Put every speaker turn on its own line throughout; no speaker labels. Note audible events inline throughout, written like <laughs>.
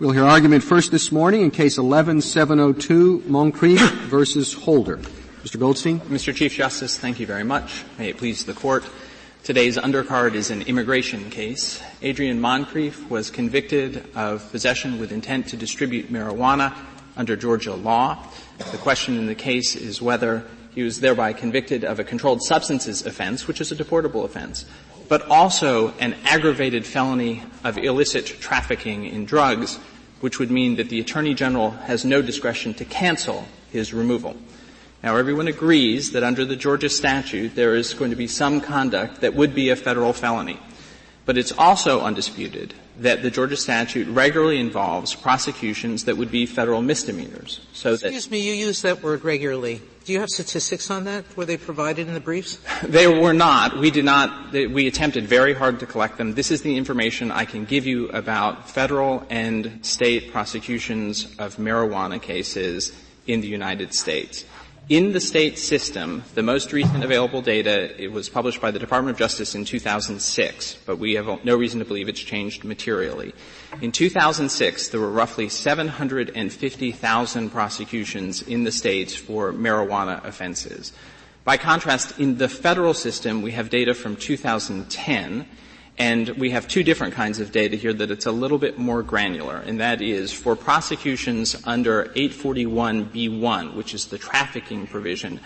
We'll hear argument first this morning in case 11702, Moncrieffe versus Holder. Mr. Goldstein.
Mr. Chief Justice, thank you very much. May it please the court. Today's undercard is an immigration case. Adrian Moncrieffe was convicted of possession with intent to distribute marijuana under Georgia law. The question in the case is whether he was thereby convicted of a controlled substances offense, which is a deportable offense, but also an aggravated felony of illicit trafficking in drugs, which would mean that the Attorney General has no discretion to cancel his removal. Now everyone agrees that under the Georgia statute there is going to be some conduct that would be a federal felony. But it's also undisputed that the Georgia statute regularly involves prosecutions that would be federal misdemeanors.
So Excuse me, you use that word regularly. Do you have statistics on that? Were they provided in the briefs? <laughs>
They were not. We did not. We attempted very hard to collect them. This is the information I can give you about federal and state prosecutions of marijuana cases in the United States. In the state system, the most recent available data, it was published by the Department of Justice in 2006, but we have no reason to believe it's changed materially. In 2006, there were roughly 750,000 prosecutions in the states for marijuana offenses. By contrast, in the federal system, we have data from 2010, and we have two different kinds of data here that it's a little bit more granular, and that is for prosecutions under 841b1, which is the trafficking provision,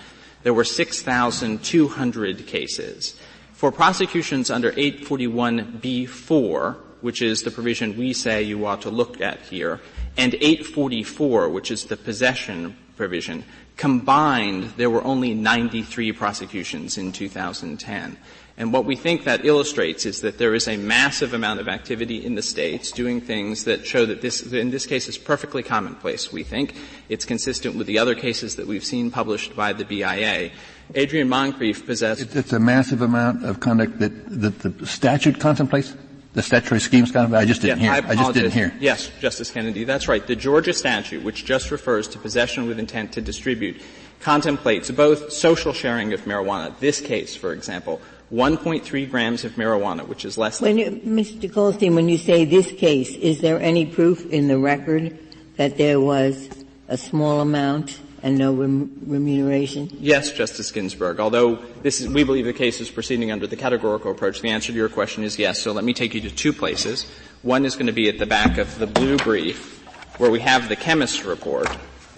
there were 6,200 cases. For prosecutions under 841b4, which is the provision we say you ought to look at here, and 844, which is the possession provision, combined there were only 93 prosecutions in 2010. And what we think that illustrates is that there is a massive amount of activity in the states doing things that show that this, in this case, is perfectly commonplace, we think. It's consistent with the other cases that we've seen published by the BIA. Adrian Moncrieffe possessed.
It's a massive amount of conduct that, that the statute contemplates? The statutory schemes kind of, I just didn't
yeah,
hear. I, I, just didn't hear.
Yes, Justice Kennedy, that's right. The Georgia statute, which just refers to possession with intent to distribute, contemplates both social sharing of marijuana. This case, for example, 1.3 grams of marijuana, which is less
when
you,
Mr. Goldstein, when you say this case, is there any proof in the record that there was a small amount and no rem- remuneration?
Yes, Justice Ginsburg. Although this is, we believe the case is proceeding under the categorical approach, the answer to your question is yes. So let me take you to two places. One is going to be at the back of the blue brief, where we have the chemist's report.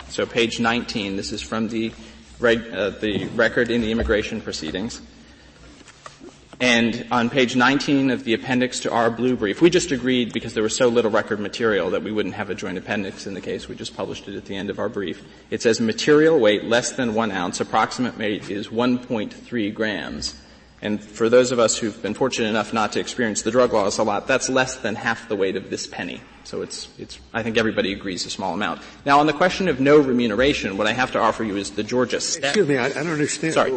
So page 19. This is from the, reg, uh, the record in the immigration proceedings. And on page 19 of the appendix to our blue brief, we just agreed because there was so little record material that we wouldn't have a joint appendix in the case. We just published it at the end of our brief. It says material weight less than one ounce, approximate weight is 1.3 grams. And for those of us who've been fortunate enough not to experience the drug laws a lot, that's less than half the weight of this penny. So it's, it's, I think everybody agrees a small amount. Now on the question of no remuneration, what I have to offer you is the Georgia statute.
Excuse me, I, I don't understand.
Sorry.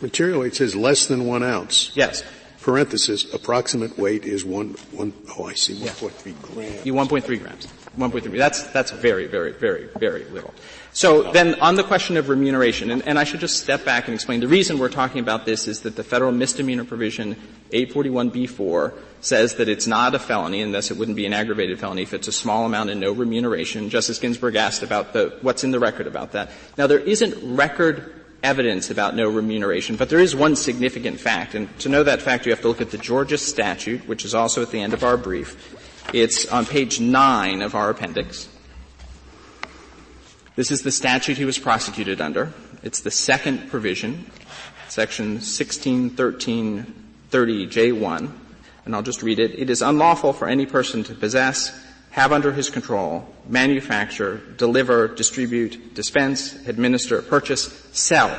Material weight says less than one ounce.
Yes.
Parenthesis, approximate weight is one, one, oh I see, 1.3 grams.
You 1.3 grams. 1.3. That's, that's very, very, very, very little. So then on the question of remuneration, and, and, I should just step back and explain, the reason we're talking about this is that the federal misdemeanor provision 841b4 says that it's not a felony and thus it wouldn't be an aggravated felony if it's a small amount and no remuneration. Justice Ginsburg asked about the, what's in the record about that. Now there isn't record evidence about no remuneration, but there is one significant fact, and to know that fact you have to look at the Georgia statute, which is also at the end of our brief. It's on page 9 of our appendix. This is the statute he was prosecuted under. It's the second provision, section 161330J1, and I'll just read it. It is unlawful for any person to possess, have under his control, manufacture, deliver, distribute, dispense, administer, purchase, sell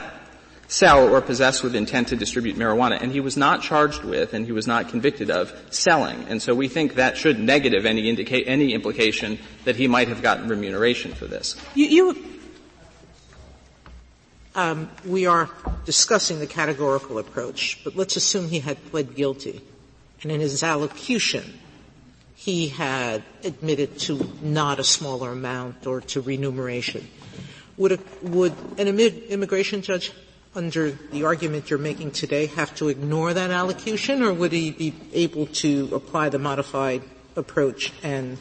sell or possess with intent to distribute marijuana. And he was not charged with and he was not convicted of selling. And so we think that should negative any indicate, any implication that he might have gotten remuneration for this.
You, you um, we are discussing the categorical approach, but let's assume he had pled guilty, and in his allocution, he had admitted to not a smaller amount or to remuneration. Would, a, would an immigration judge under the argument you're making today, have to ignore that allocution, or would he be able to apply the modified approach and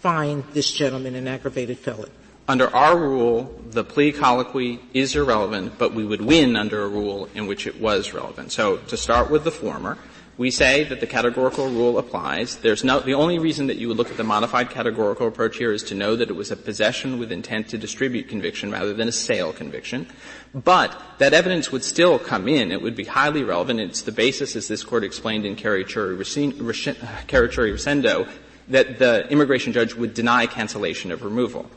find this gentleman an aggravated felon?
Under our rule, the plea colloquy is irrelevant, but we would win under a rule in which it was relevant. So to start with the former, we say that the categorical rule applies. There's no, the only reason that you would look at the modified categorical approach here is to know that it was a possession with intent to distribute conviction rather than a sale conviction. But that evidence would still come in. It would be highly relevant. It's the basis, as this court explained in Carachuri-Rosendo, that the immigration judge would deny cancellation of removal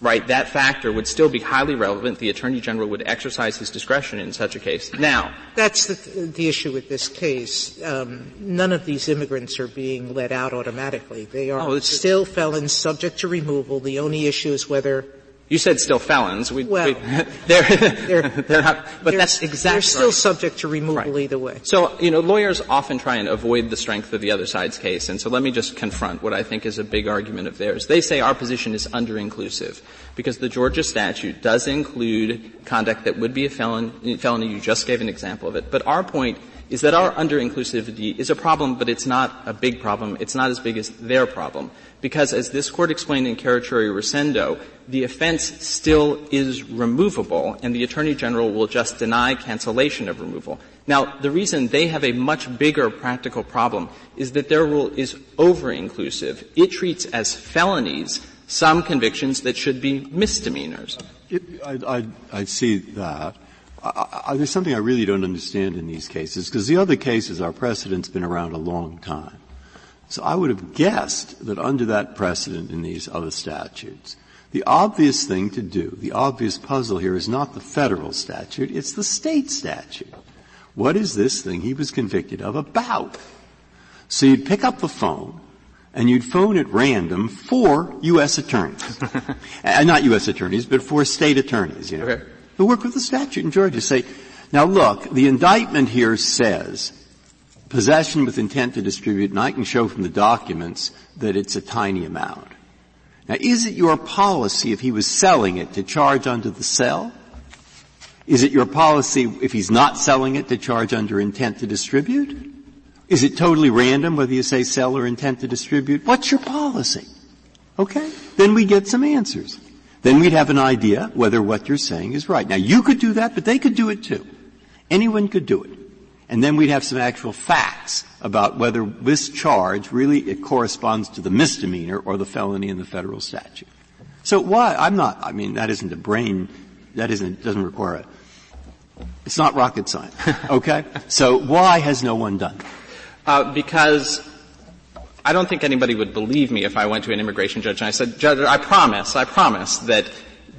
right, that factor would still be highly relevant. The Attorney General would exercise his discretion in such a case. Now,
that's the, the issue with this case. Um, none of these immigrants are being let out automatically. They are oh, still felons subject to removal. The only issue is whether
you said still felons. We,
well,
we, <laughs> they're, they're, <laughs> they're, not, but they're, that's exactly
They're still right. subject to removal right. either way.
So, you know, lawyers often try and avoid the strength of the other side's case, and so let me just confront what I think is a big argument of theirs. They say our position is under-inclusive, because the Georgia statute does include conduct that would be a felon, felony, you just gave an example of it, but our point is that our under-inclusivity is a problem, but it's not a big problem. It's not as big as their problem. Because as this court explained in Carachuri-Rosendo, the offense still is removable, and the Attorney General will just deny cancellation of removal. Now, the reason they have a much bigger practical problem is that their rule is over-inclusive. It treats as felonies some convictions that should be misdemeanors.
It, I, I, I, see that. I, there's something I really don't understand in these cases, because the other cases, our precedent's been around a long time. So I would have guessed that under that precedent in these other statutes, the obvious thing to do, the obvious puzzle here is not the federal statute, it's the state statute. What is this thing he was convicted of about? So you'd pick up the phone, and you'd phone at random four U.S. attorneys. <laughs> uh, not U.S. attorneys, but four state attorneys, you know, okay. Who work with the statute in Georgia. Say, now look, the indictment here says possession with intent to distribute, and I can show from the documents that it's a tiny amount. Now, is it your policy if he was selling it to charge under the sell? Is it your policy if he's not selling it to charge under intent to distribute? Is it totally random whether you say sell or intent to distribute? What's your policy? Okay? Then we get some answers. Then we'd have an idea whether what you're saying is right. Now you could do that, but they could do it too. Anyone could do it. And then we'd have some actual facts about whether this charge really it corresponds to the misdemeanor or the felony in the federal statute. So why, I'm not, I mean, that isn't a brain, that isn't, doesn't require a, it's not rocket science. Okay? <laughs> so why has no one done
uh, because I don't think anybody would believe me if I went to an immigration judge and I said, Judge, I promise, I promise that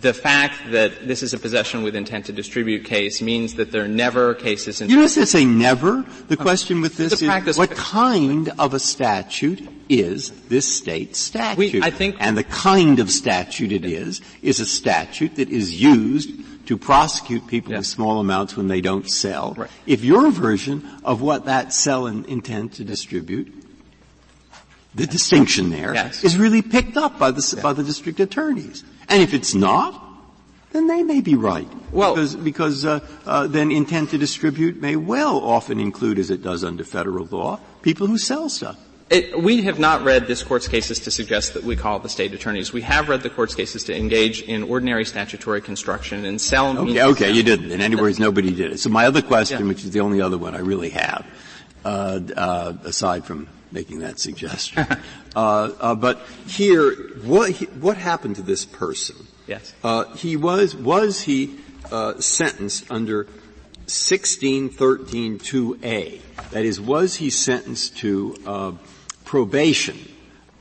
the fact that this is a possession with intent to distribute case means that there are never cases in.
You don't say never. The question with this is what kind of a statute is this state statute?
We, I think,
and the kind of statute it is is a statute that is used to prosecute people with small amounts when they don't sell.
Right.
If your version of what that sell and intend to distribute the distinction there
yes.
is really picked up by the, by the district attorneys. And if it's not, then they may be right.
Well,
because, because uh, uh, then intent to distribute may well often include, as it does under federal law, people who sell stuff.
It, we have not read this court's cases to suggest that we call the state attorneys. We have read the court's cases to engage in ordinary statutory construction and sell.
Okay, okay, you didn't. In any words, nobody did it. So my other question, yeah. which is the only other one I really have, uh, uh, aside from making that suggestion. <laughs> uh, uh, but here, what what happened to this person?
Yes.
Uh, he was was he uh, sentenced under 1613.2a? That is, was he sentenced to uh, probation?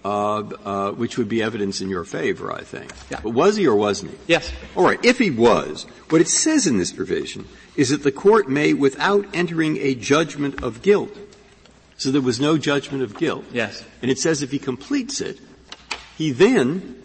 Uh, which would be evidence in your favor, I think.
Yeah.
But was he or wasn't he?
Yes.
All right. If he was, what it says in this provision is that the court may, without entering a judgment of guilt, so there was no judgment of guilt.
Yes.
And it says if he completes it, he then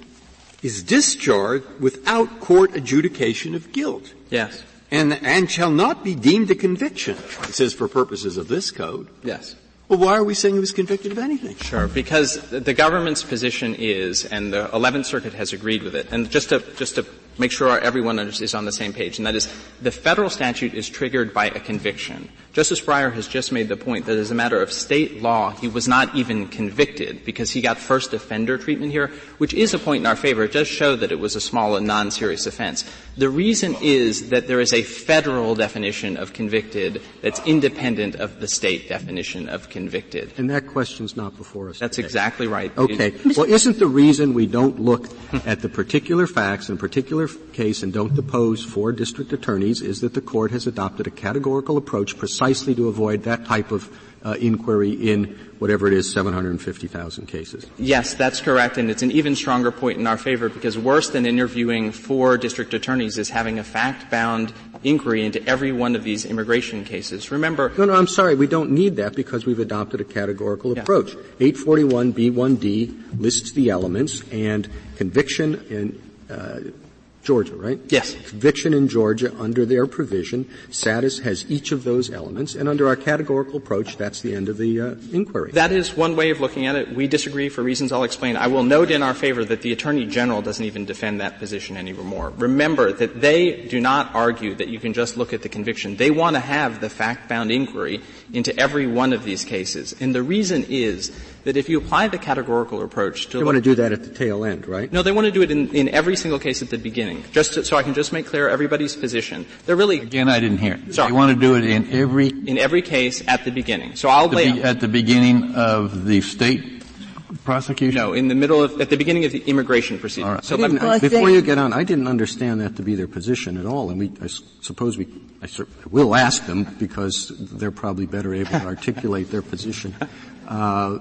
is discharged without court adjudication of guilt.
Yes.
And, and shall not be deemed a conviction. It says for purposes of this code.
Yes.
Well, why are we saying he was convicted of anything?
Sure, because the government's position is, and the 11th Circuit has agreed with it, and just to, just to make sure everyone is on the same page, and that is, the federal statute is triggered by a conviction. Justice Breyer has just made the point that as a matter of state law, he was not even convicted because he got first offender treatment here, which is a point in our favor. It does show that it was a small and non-serious offense. The reason is that there is a federal definition of convicted that's independent of the state definition of convicted.
And that question's not before us.
That's
today.
exactly right.
Okay. Well, isn't the reason we don't look at the particular facts in a particular case and don't depose four district attorneys is that the court has adopted a categorical approach precisely to avoid that type of uh, inquiry in whatever it is, 750,000 cases.
Yes, that's correct, and it's an even stronger point in our favor because worse than interviewing four district attorneys is having a fact-bound inquiry into every one of these immigration cases. Remember.
No, no, I'm sorry. We don't need that because we've adopted a categorical yeah. approach. 841B1D lists the elements and conviction and uh, Georgia, right?
Yes.
Conviction in Georgia under their provision, status has each of those elements, and under our categorical approach, that's the end of the uh, inquiry.
That is one way of looking at it. We disagree for reasons I'll explain. I will note in our favor that the Attorney General doesn't even defend that position anymore. Remember that they do not argue that you can just look at the conviction. They want to have the fact-bound inquiry into every one of these cases. And the reason is that if you apply the categorical approach to
They want to do that at the tail end, right?
No, they want to do it in, in every single case at the beginning. Just to, so I can just make clear everybody's position. They're really
Again, I didn't hear.
Sorry.
They want to do it in every
in every case at the beginning. So I'll lay
be, at the beginning of the state prosecution?
No, in the middle of, at the beginning of the immigration proceeding.
So I, before you get on, I didn't understand that to be their position at all, and we, I suppose we, I will ask them because they're probably better able to articulate their position. Uh,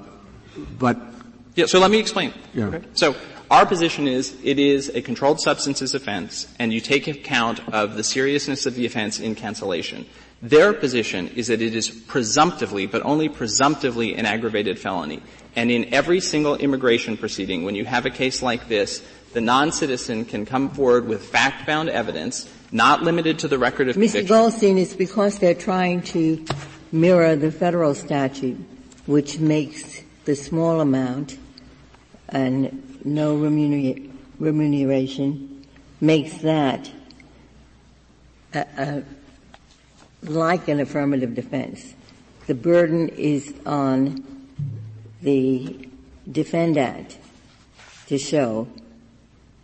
but
yeah, so let me explain.
Yeah. Okay.
So our position is it is a controlled substances offense, and you take account of the seriousness of the offense in cancellation. Their position is that it is presumptively, but only presumptively, an aggravated felony. And in every single immigration proceeding, when you have a case like this, the non-citizen can come forward with fact-bound evidence, not limited to the record of
Mr.
conviction.
Goldstein, it's because they're trying to mirror the federal statute, which makes the small amount and no remuneration makes that a, a, like an affirmative defense. The burden is on the defendant to show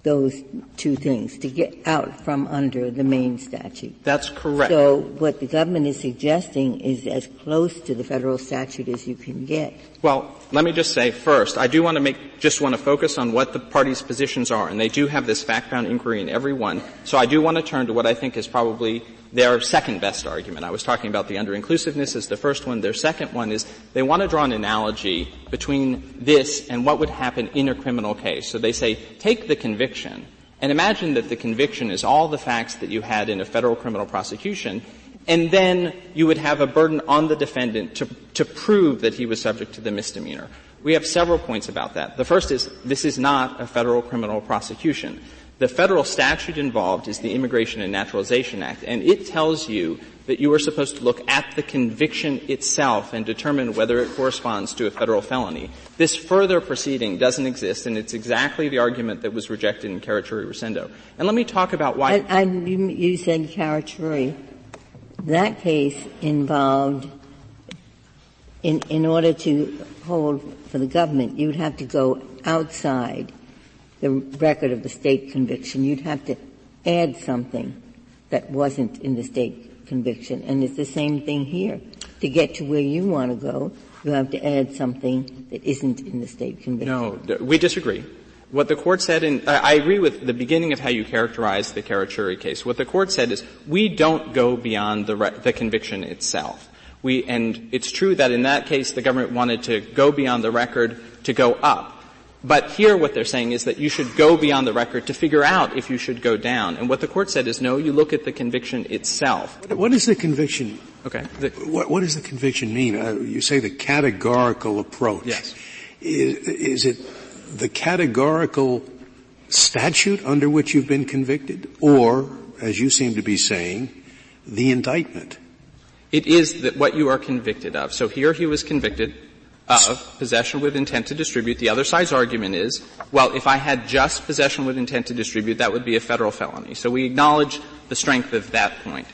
those two things, to get out from under the main statute.
That's correct.
So what the government is suggesting is as close to the federal statute as you can get.
Well, let me just say first, I do want to make, just want to focus on what the parties' positions are, and they do have this fact-bound inquiry in every one. So I do want to turn to what I think is probably their second best argument. I was talking about the under-inclusiveness as the first one. Their second one is they want to draw an analogy between this and what would happen in a criminal case. So they say, take the conviction, and imagine that the conviction is all the facts that you had in a federal criminal prosecution, and then you would have a burden on the defendant to, to prove that he was subject to the misdemeanor. We have several points about that. The first is this is not a federal criminal prosecution. The federal statute involved is the Immigration and Naturalization Act, and it tells you that you are supposed to look at the conviction itself and determine whether it corresponds to a federal felony. This further proceeding doesn't exist, and it's exactly the argument that was rejected in Carachuri-Rosendo. And let me talk about why.
I, I, you said Carachuri. That case involved, in, in order to hold for the government, you'd have to go outside the record of the state conviction. You'd have to add something that wasn't in the state conviction. And it's the same thing here. To get to where you want to go, you have to add something that isn't in the state conviction.
No, we disagree. What the court said, and I agree with the beginning of how you characterized the Carachuri case. What the court said is, we don't go beyond the, the conviction itself. We, and it's true that in that case the government wanted to go beyond the record to go up. But here what they're saying is that you should go beyond the record to figure out if you should go down. And what the court said is no, you look at the conviction itself.
What is the conviction?
Okay.
The, what, what, does the conviction mean? Uh, you say the categorical approach.
Yes.
Is, is it the categorical statute under which you've been convicted, or, as you seem to be saying, the indictment?
It is that what you are convicted of. So here he was convicted of possession with intent to distribute. The other side's argument is, well, if I had just possession with intent to distribute, that would be a federal felony. So we acknowledge the strength of that point.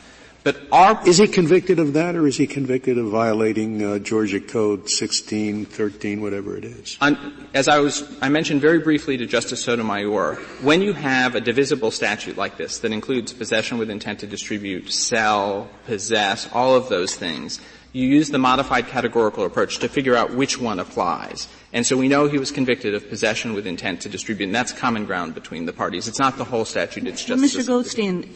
But our
is he convicted of that, or is he convicted of violating uh, Georgia Code 16, 13, whatever it is?
As I was, I mentioned very briefly to Justice Sotomayor, when you have a divisible statute like this that includes possession with intent to distribute, sell, possess, all of those things, you use the modified categorical approach to figure out which one applies. And so we know he was convicted of possession with intent to distribute, and that's common ground between the parties. It's not the whole statute, it's just...
Mr. Goldstein,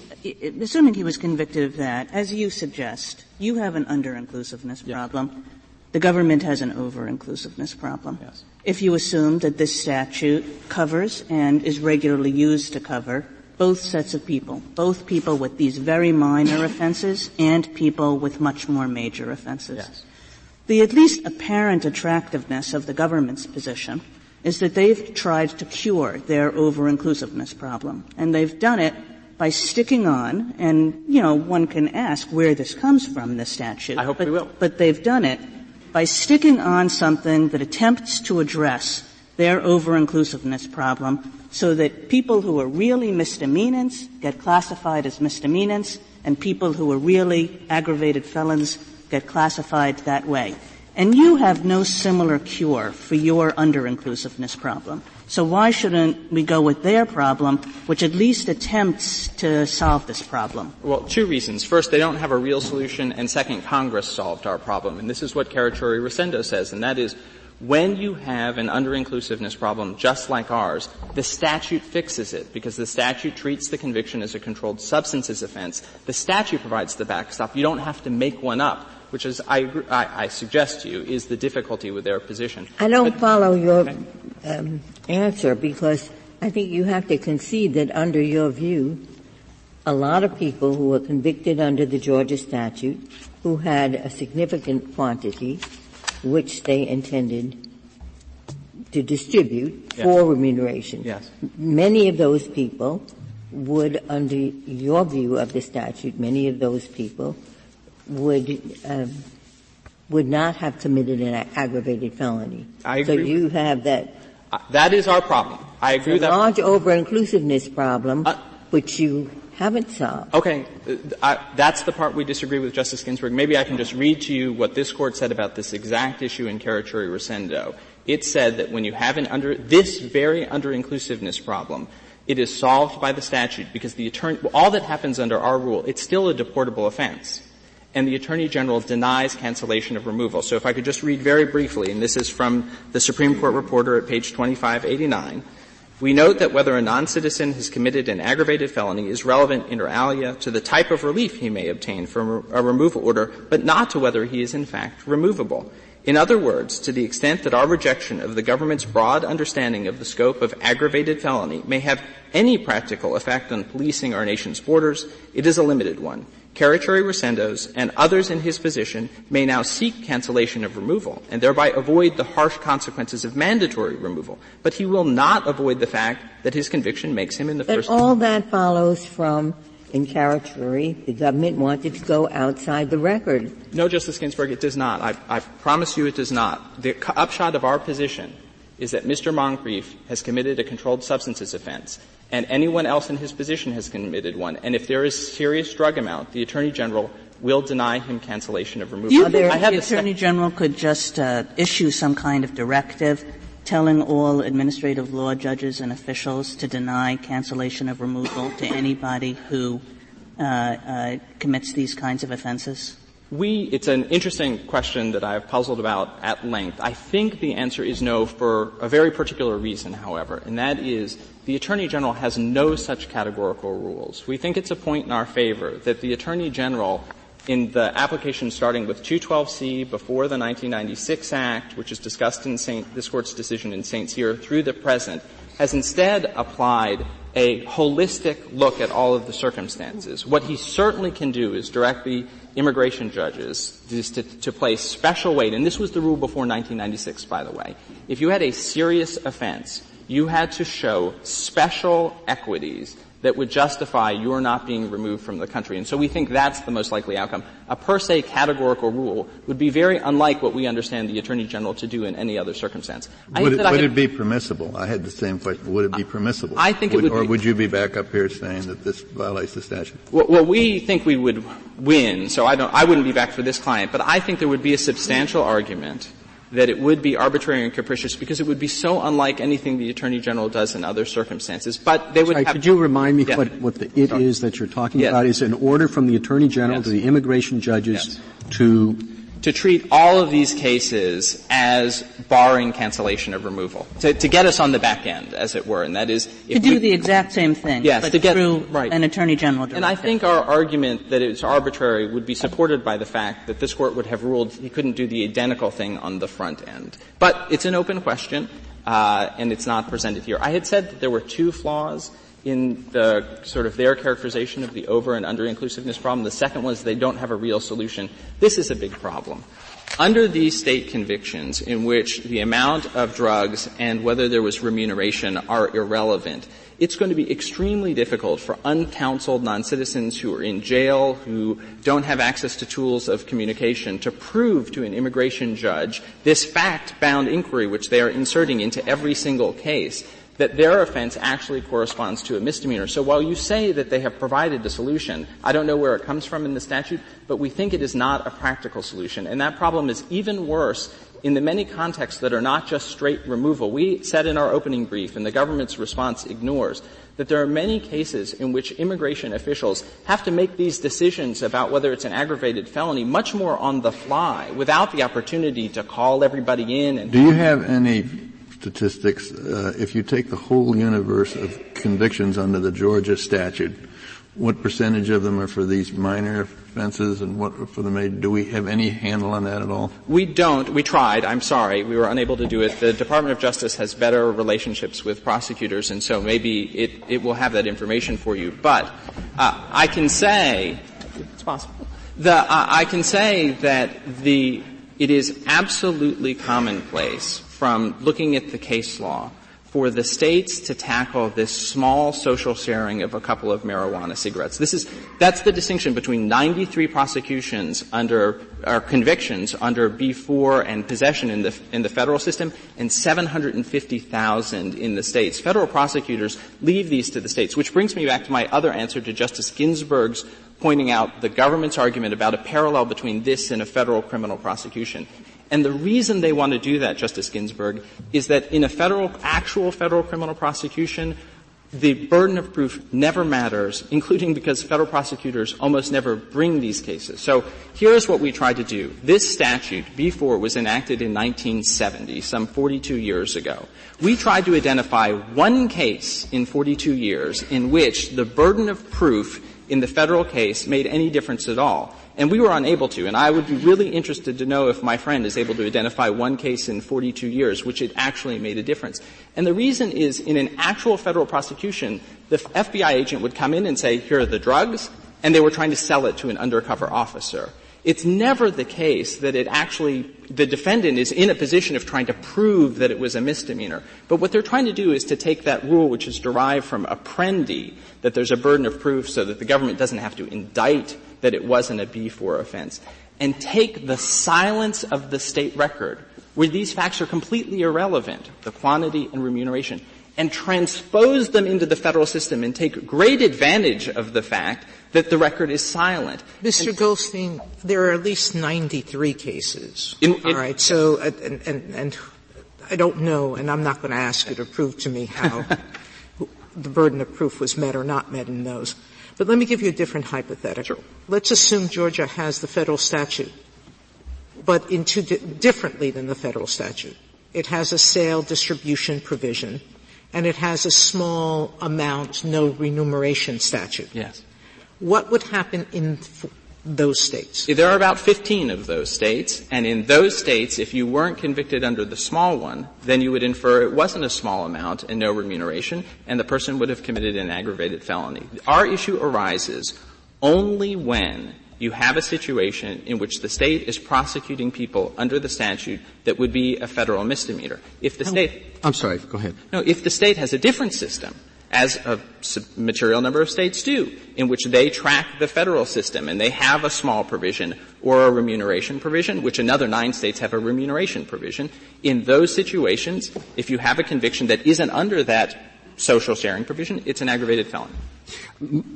assuming he was convicted of that, as you suggest, you have an under-inclusiveness problem. The government has an over-inclusiveness problem.
Yes.
If you assume that this statute covers and is regularly used to cover both sets of people, both people with these very minor offenses and people with much more major offenses.
Yes.
The at least apparent attractiveness of the government's position is that they've tried to cure their over-inclusiveness problem. And they've done it by sticking on, and, you know, one can ask where this comes from, the statute.
I hope
but,
we will.
But they've done it by sticking on something that attempts to address their over-inclusiveness problem so that people who are really misdemeanants get classified as misdemeanants and people who are really aggravated felons get classified that way. And you have no similar cure for your under-inclusiveness problem. So why shouldn't we go with their problem, which at least attempts to solve this problem?
Well, two reasons. First, they don't have a real solution, and second, Congress solved our problem. And this is what Carachuri Rosendo says, and that is, when you have an under-inclusiveness problem just like ours, the statute fixes it because the statute treats the conviction as a controlled substances offense. The statute provides the backstop. You don't have to make one up, which is, I, I, I suggest to you, is the difficulty with their position.
I don't but, follow your um, answer because I think you have to concede that under your view, a lot of people who were convicted under the Georgia statute who had a significant quantity which they intended to distribute yes. for remuneration.
Yes.
Many of those people would, under your view of the statute, many of those people would um, would not have committed an aggravated felony.
I agree.
So you have that.
Uh, that is our problem. I agree
with
that.
large over-inclusiveness problem, uh, which you haven't solved.
Okay, I, that's the part we disagree with Justice Ginsburg. Maybe I can just read to you what this court said about this exact issue in Carachuri Rosendo. It said that when you have an under, this very under-inclusiveness problem, it is solved by the statute because the attorney, all that happens under our rule, it's still a deportable offense. And the Attorney General denies cancellation of removal. So if I could just read very briefly, and this is from the Supreme Court reporter at page 2589, we note that whether a non-citizen has committed an aggravated felony is relevant inter alia to the type of relief he may obtain from a removal order, but not to whether he is in fact removable. In other words, to the extent that our rejection of the government's broad understanding of the scope of aggravated felony may have any practical effect on policing our nation's borders, it is a limited one. Carachuri Rosendo's and others in his position may now seek cancellation of removal and thereby avoid the harsh consequences of mandatory removal. But he will not avoid the fact that his conviction makes him in the
but
first.
all that follows from in Carachuri, the government wanted to go outside the record.
No, Justice Ginsburg, it does not. I, I promise you it does not. The upshot of our position is that Mr. Moncrieffe has committed a controlled substances offense and anyone else in his position has committed one. And if there is serious drug amount, the Attorney General will deny him cancellation of removal.
You think the Attorney General could just uh, issue some kind of directive telling all administrative law judges and officials to deny cancellation of removal to anybody who uh, uh, commits these kinds of offenses?
We, it's an interesting question that I've puzzled about at length. I think the answer is no for a very particular reason, however, and that is the Attorney General has no such categorical rules. We think it's a point in our favor that the Attorney General in the application starting with 212C before the 1996 Act, which is discussed in Saint, this Court's decision in St. Cyr through the present, has instead applied a holistic look at all of the circumstances. What he certainly can do is direct the immigration judges to, to place special weight, and this was the rule before 1996, by the way. If you had a serious offense, you had to show special equities that would justify your not being removed from the country. And so we think that's the most likely outcome. A per se categorical rule would be very unlike what we understand the Attorney General to do in any other circumstance.
Would, it, would it, be permissible? I had the same question. Would it be permissible?
I think
would,
it would
Or
be,
would you be back up here saying that this violates the statute?
Well, well, we think we would win, so I don't, I wouldn't be back for this client, but I think there would be a substantial argument that it would be arbitrary and capricious because it would be so unlike anything the Attorney General does in other circumstances. But they would
Sorry,
have,
Could you remind me
yeah.
what, what the it is that you're talking
yes.
about? Is an order from the Attorney General
yes.
to the immigration judges
yes.
to
to treat all of these cases as barring cancellation of removal, to, to, get us on the back end, as it were, and that is
to do we, the exact same thing,
yes,
but
to get,
through
right.
an attorney general. Directive.
And I think our argument that it's arbitrary would be supported by the fact that this court would have ruled he couldn't do the identical thing on the front end. But it's an open question, uh, and it's not presented here. I had said that there were two flaws in the sort of their characterization of the over and under inclusiveness problem. The second was they don't have a real solution. This is a big problem. Under these state convictions in which the amount of drugs and whether there was remuneration are irrelevant, it's going to be extremely difficult for uncounseled non-citizens who are in jail, who don't have access to tools of communication, to prove to an immigration judge this fact-bound inquiry which they are inserting into every single case that their offense actually corresponds to a misdemeanor. So while you say that they have provided a solution, I don't know where it comes from in the statute, but we think it is not a practical solution. And that problem is even worse in the many contexts that are not just straight removal. We said in our opening brief, and the government's response ignores, that there are many cases in which immigration officials have to make these decisions about whether it's an aggravated felony much more on the fly without the opportunity to call everybody in and
Do you have any statistics, uh, if you take the whole universe of convictions under the Georgia statute, what percentage of them are for these minor offenses and what for the major? Do we have any handle on that at all?
We don't. We tried. I'm sorry. We were unable to do it. The Department of Justice has better relationships with prosecutors and so maybe it, it will have that information for you. But, uh, I can say, it's possible. The, uh, I can say that the, it is absolutely commonplace from looking at the case law for the states to tackle this small social sharing of a couple of marijuana cigarettes. This is, that's the distinction between 93 prosecutions under, or convictions under B4 and possession in the, in the federal system and 750,000 in the states. Federal prosecutors leave these to the states, which brings me back to my other answer to Justice Ginsburg's pointing out the government's argument about a parallel between this and a federal criminal prosecution. And the reason they want to do that, Justice Ginsburg, is that in a federal, actual federal criminal prosecution, the burden of proof never matters, including because federal prosecutors almost never bring these cases. So here's what we tried to do. This statute, B4, was enacted in 1970, some 42 years ago. We tried to identify one case in 42 years in which the burden of proof in the federal case made any difference at all. And we were unable to, and I would be really interested to know if my friend is able to identify one case in 42 years which it actually made a difference. And the reason is in an actual federal prosecution, the FBI agent would come in and say, here are the drugs, and they were trying to sell it to an undercover officer. It's never the case that it actually, the defendant is in a position of trying to prove that it was a misdemeanor. But what they're trying to do is to take that rule which is derived from Apprendi, that there's a burden of proof so that the government doesn't have to indict that it wasn't a B4 offense, and take the silence of the state record, where these facts are completely irrelevant, the quantity and remuneration, and transpose them into the federal system and take great advantage of the fact that the record is silent.
Mr.
And,
Goldstein, there are at least 93 cases.
In,
All right, so, and, and, and I don't know, and I'm not going to ask you to prove to me how <laughs> the burden of proof was met or not met in those. But let me give you a different hypothetical.
Sure.
Let's assume Georgia has the federal statute, but in two di- differently than the federal statute. It has a sale distribution provision, and it has a small amount, no remuneration statute.
Yes.
What would happen in f- those states?
There are about 15 of those states, and in those states, if you weren't convicted under the small one, then you would infer it wasn't a small amount and no remuneration, and the person would have committed an aggravated felony. Our issue arises only when you have a situation in which the state is prosecuting people under the statute that would be a federal misdemeanor. If the state,
I'm sorry, go ahead.
no, if the state has a different system, as a material number of states do, in which they track the federal system and they have a small provision or a remuneration provision, which another nine states have a remuneration provision. In those situations, if you have a conviction that isn't under that social sharing provision, it's an aggravated felony.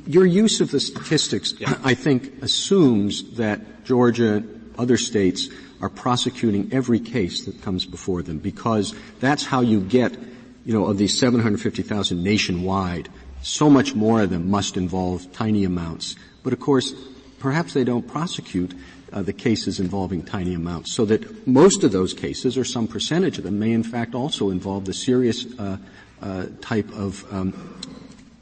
Your use of the statistics, yeah. I think, assumes that Georgia, other states, are prosecuting every case that comes before them because that's how you get, you know, of these 750,000 nationwide, so much more of them must involve tiny amounts. But of course, perhaps they don't prosecute uh, the cases involving tiny amounts, so that most of those cases, or some percentage of them, may in fact also involve the serious uh, uh, type of um,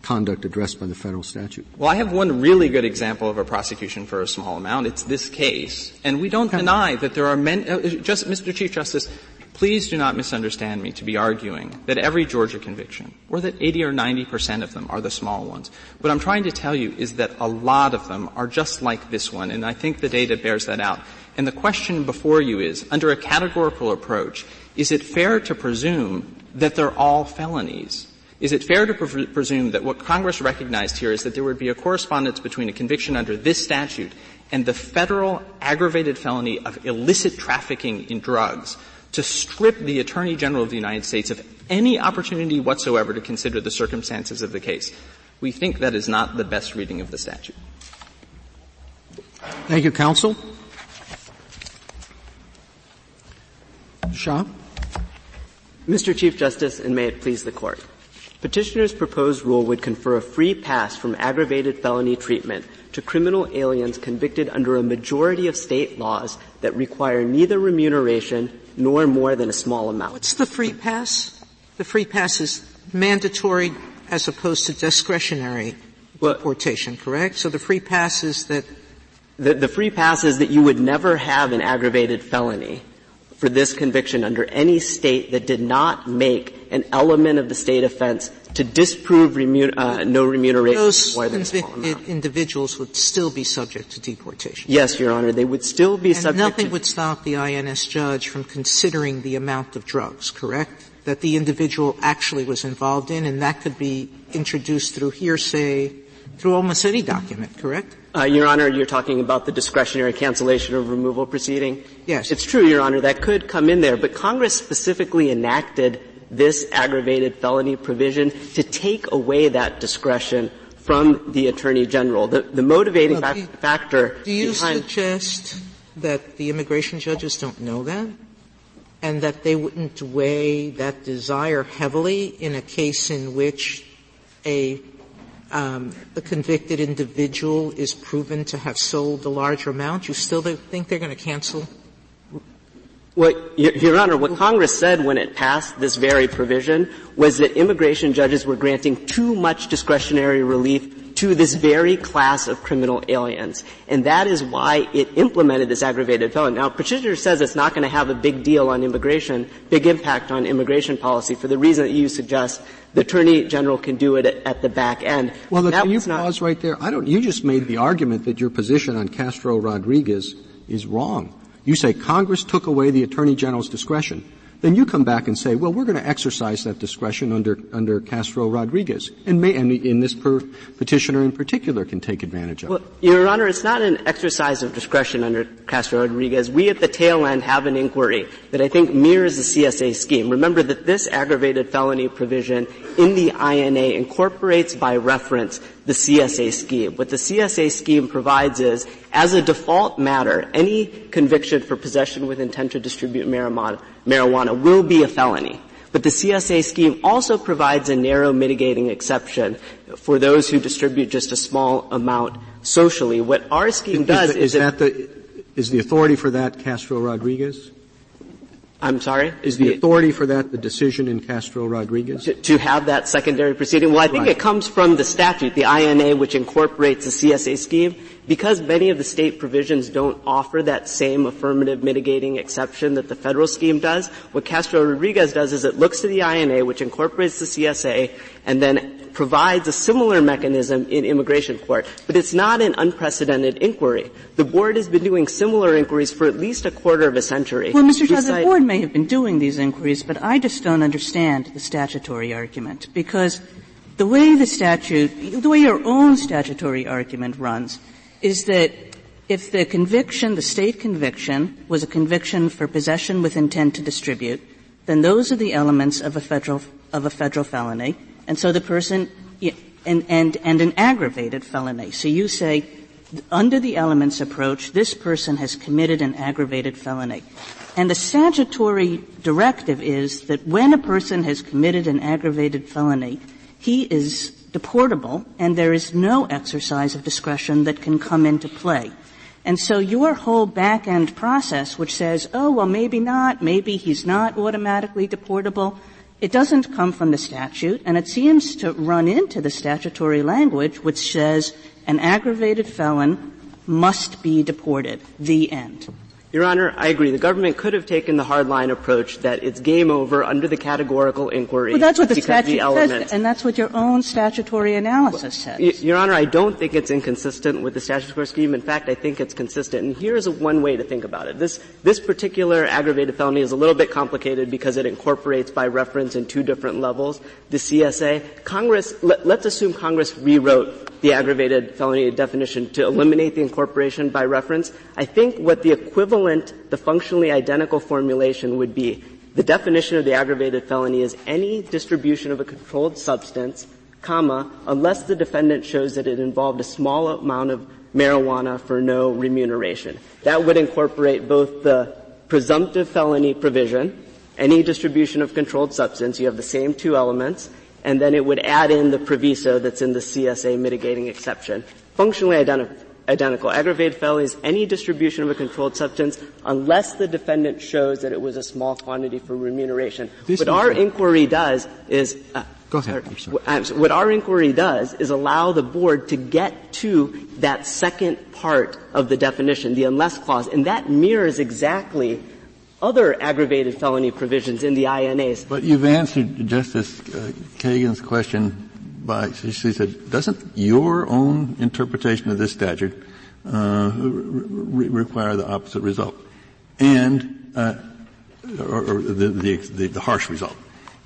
conduct addressed by the federal statute.
Well, I have one really good example of a prosecution for a small amount. It's this case, and we don't deny that there are many. Uh, just, Mr. Chief Justice, please do not misunderstand me to be arguing that every Georgia conviction, or that 80 or 90 percent of them, are the small ones. What I'm trying to tell you is that a lot of them are just like this one, and I think the data bears that out. And the question before you is, under a categorical approach, is it fair to presume that they're all felonies? Is it fair to pre- presume that what Congress recognized here is that there would be a correspondence between a conviction under this statute and the federal aggravated felony of illicit trafficking in drugs to strip the Attorney General of the United States of any opportunity whatsoever to consider the circumstances of the case? We think that is not the best reading of the statute.
Thank you, counsel. Shah?
Mr. Chief Justice, and may it please the Court. Petitioner's proposed rule would confer a free pass from aggravated felony treatment to criminal aliens convicted under a majority of state laws that require neither remuneration nor more than a small amount.
What's the free pass? The free pass is mandatory as opposed to discretionary well, deportation, correct? So the free pass is that
the, the free pass is that you would never have an aggravated felony for this conviction under any state that did not make an element of the state offense to disprove remun- uh, no remuneration
Those
more than
convicted individuals would still be subject to deportation.
Yes, Your Honor, they would still be subject to
and
subject.
Nothing would stop the INS judge from considering the amount of drugs, correct? That the individual actually was involved in, and that could be introduced through hearsay, through almost any document, correct?
Uh, Your Honor, you're talking about the discretionary cancellation of removal proceeding?
Yes.
It's true, Your Honor, that could come in there, but Congress specifically enacted this aggravated felony provision to take away that discretion from the Attorney General. The, the motivating well, do, factor
Do you suggest that the immigration judges don't know that? And that they wouldn't weigh that desire heavily in a case in which a um, a convicted individual is proven to have sold a larger amount, you still think they're going to cancel?
Well, Your Honor, what Congress said when it passed this very provision was that immigration judges were granting too much discretionary relief to this very class of criminal aliens. And that is why it implemented this aggravated felony. Now, Petitioner says it's not going to have a big deal on immigration, big impact on immigration policy for the reason that you suggest the Attorney General can do it at, at the back end.
Well, look, can you pause right there? I don't, you just made the argument that your position on Castro Rodriguez is wrong. You say Congress took away the Attorney General's discretion then you come back and say, well, we're going to exercise that discretion under, under Castro Rodriguez. And, may, and in this per, petitioner in particular can take advantage of
well, Your Honor, it's not an exercise of discretion under Castro Rodriguez. We at the tail end have an inquiry that I think mirrors the CSA scheme. Remember that this aggravated felony provision in the INA incorporates by reference the CSA scheme. What the CSA scheme provides is, as a default matter, any conviction for possession with intent to distribute marijuana, marijuana will be a felony. But the CSA scheme also provides a narrow mitigating exception for those who distribute just a small amount socially. What our scheme does
is, is, is that the is the authority for that Castro Rodriguez?
I'm sorry?
Is the authority for that the decision in Castro Rodriguez?
To, to have that secondary proceeding? Well, I think right. it comes from the statute, the INA, which incorporates the CSA scheme. Because many of the state provisions don't offer that same affirmative mitigating exception that the federal scheme does, what Castro Rodriguez does is it looks to the INA, which incorporates the CSA, and then provides a similar mechanism in immigration court. But it's not an unprecedented inquiry. The board has been doing similar inquiries for at least a quarter of a century.
Well, Mr. Todd, the board may have been doing these inquiries, but I just don't understand the statutory argument because the way the statute, the way your own statutory argument runs, is that if the conviction, the state conviction, was a conviction for possession with intent to distribute, then those are the elements of a federal of a federal felony, and so the person and and and an aggravated felony. So you say, under the elements approach, this person has committed an aggravated felony. And the statutory directive is that when a person has committed an aggravated felony, he is deportable and there is no exercise of discretion that can come into play. And so your whole back end process, which says, oh, well, maybe not, maybe he's not automatically deportable, it doesn't come from the statute, and it seems to run into the statutory language which says an aggravated felon must be deported. The end.
Your Honor, I agree. The government could have taken the hardline approach that it's game over under the categorical inquiry.
Well, that's what the statute
the
says, and that's what your own statutory analysis says.
Your Honor, I don't think it's inconsistent with the statutory scheme. In fact, I think it's consistent. And here's a, one way to think about it. This, this particular aggravated felony is a little bit complicated because it incorporates by reference in two different levels the CSA. Congress, let, let's assume Congress rewrote the aggravated felony definition to eliminate the incorporation by reference. I think what the equivalent, the functionally identical formulation would be the definition of the aggravated felony is any distribution of a controlled substance, comma, unless the defendant shows that it involved a small amount of marijuana for no remuneration. That would incorporate both the presumptive felony provision, any distribution of controlled substance, you have the same two elements, and then it would add in the proviso that's in the CSA mitigating exception. Functionally identical. Identical. Aggravated felony is any distribution of a controlled substance unless the defendant shows that it was a small quantity for remuneration. This what our inquiry does is, uh,
Go ahead.
What our inquiry does is allow the board to get to that second part of the definition, the unless clause, and that mirrors exactly other aggravated felony provisions in the INAs.
But you've answered Justice uh, Kagan's question by, she said, doesn't your own interpretation of this statute uh, re- require the opposite result? And, uh, or, or the, the, the, the harsh result.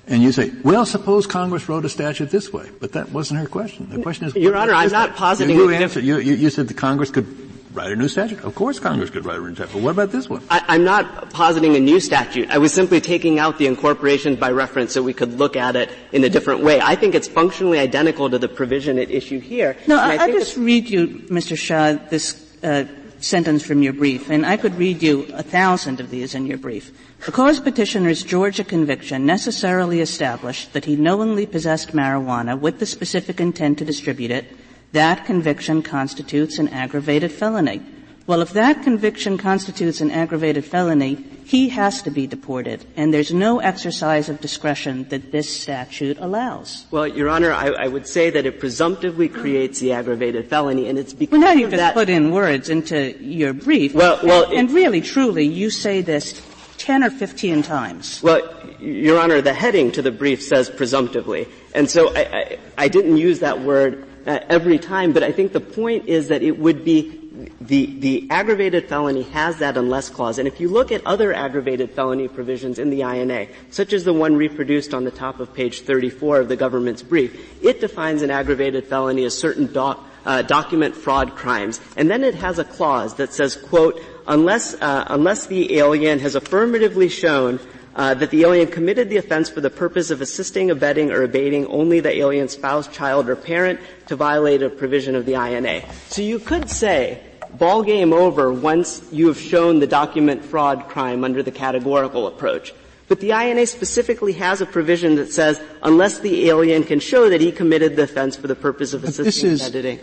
And you say, well, suppose Congress wrote a statute this way, but that wasn't her question. The question is,
Your Honor, I'm not positing.
You. You, you, you said the Congress could write a new statute? Of course Congress could write a new statute. But what about this one?
I, am not positing a new statute. I was simply taking out the incorporation by reference so we could look at it in a different way. I think it's functionally identical to the provision at issue here.
No, I, I, just read you, Mr. Shah, this uh, sentence from your brief, and I could read you a thousand of these in your brief. Because petitioner's Georgia conviction necessarily established that he knowingly possessed marijuana with the specific intent to distribute it, that conviction constitutes an aggravated felony. Well, if that conviction constitutes an aggravated felony, he has to be deported, and there's no exercise of discretion that this statute allows.
Well, Your Honor, I, I would say that it presumptively creates the aggravated felony, and it's because
well, now you've just put in words into your brief.
Well, well,
and, and really, truly, you say this 10 or 15 times.
Well, Your Honor, the heading to the brief says presumptively. And so I, I, I didn't use that word uh, every time, but I think the point is that it would be the, the aggravated felony has that unless clause. And if you look at other aggravated felony provisions in the INA, such as the one reproduced on the top of page 34 of the government's brief, it defines an aggravated felony as certain doc, uh, document fraud crimes. And then it has a clause that says, quote, unless, uh, unless the alien has affirmatively shown uh, that the alien committed the offense for the purpose of assisting, abetting, or abating only the alien's spouse, child, or parent to violate a provision of the INA. So you could say, ball game over once you have shown the document fraud crime under the categorical approach. But the INA specifically has a provision that says, unless the alien can show that he committed the offense for the purpose of but assisting, abetting.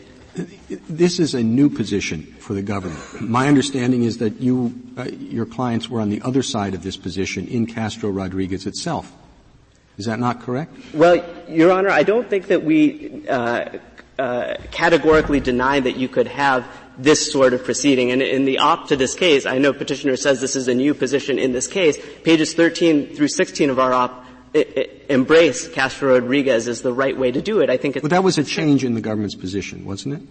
This is a new position for the government. My understanding is that you, uh, your clients were on the other side of this position in Castro Rodriguez itself. Is that not correct?
Well, Your Honor, I don't think that we uh, uh, categorically deny that you could have this sort of proceeding. And in the op to this case, I know petitioner says this is a new position in this case. Pages 13 through 16 of our op embrace Castro Rodriguez as the right way to do it. I think
But that was a change in the government's position, wasn't it?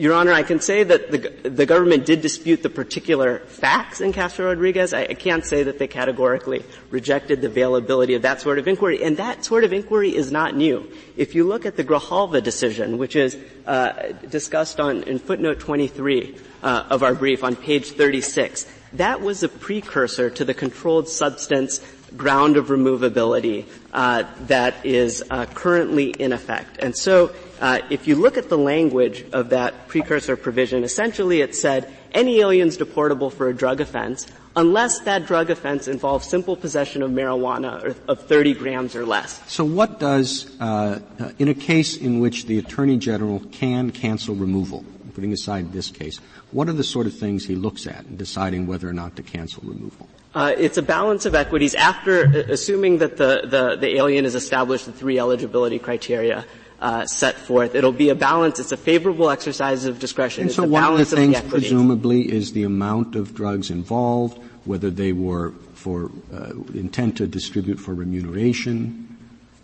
Your Honor, I can say that the, the government did dispute the particular facts in Castro Rodriguez. I, I, can't say that they categorically rejected the availability of that sort of inquiry, and that sort of inquiry is not new. If you look at the Grijalva decision, which is uh, discussed on in footnote 23 uh, of our brief on page 36, that was a precursor to the controlled substance ground of removability uh, that is uh, currently in effect. And so uh, if you look at the language of that precursor provision, essentially it said any aliens deportable for a drug offense unless that drug offense involves simple possession of marijuana of 30 grams or less.
So what does, uh, in a case in which the Attorney General can cancel removal, putting aside this case, what are the sort of things he looks at in deciding whether or not to cancel removal?
Uh, it's a balance of equities after, uh, assuming that the, the, the alien has established the three eligibility criteria uh, set forth. It'll be a balance. It's a favorable exercise of discretion.
And
it's
so
one
of the things,
of the
presumably, is the amount of drugs involved, whether they were for uh, intent to distribute for remuneration,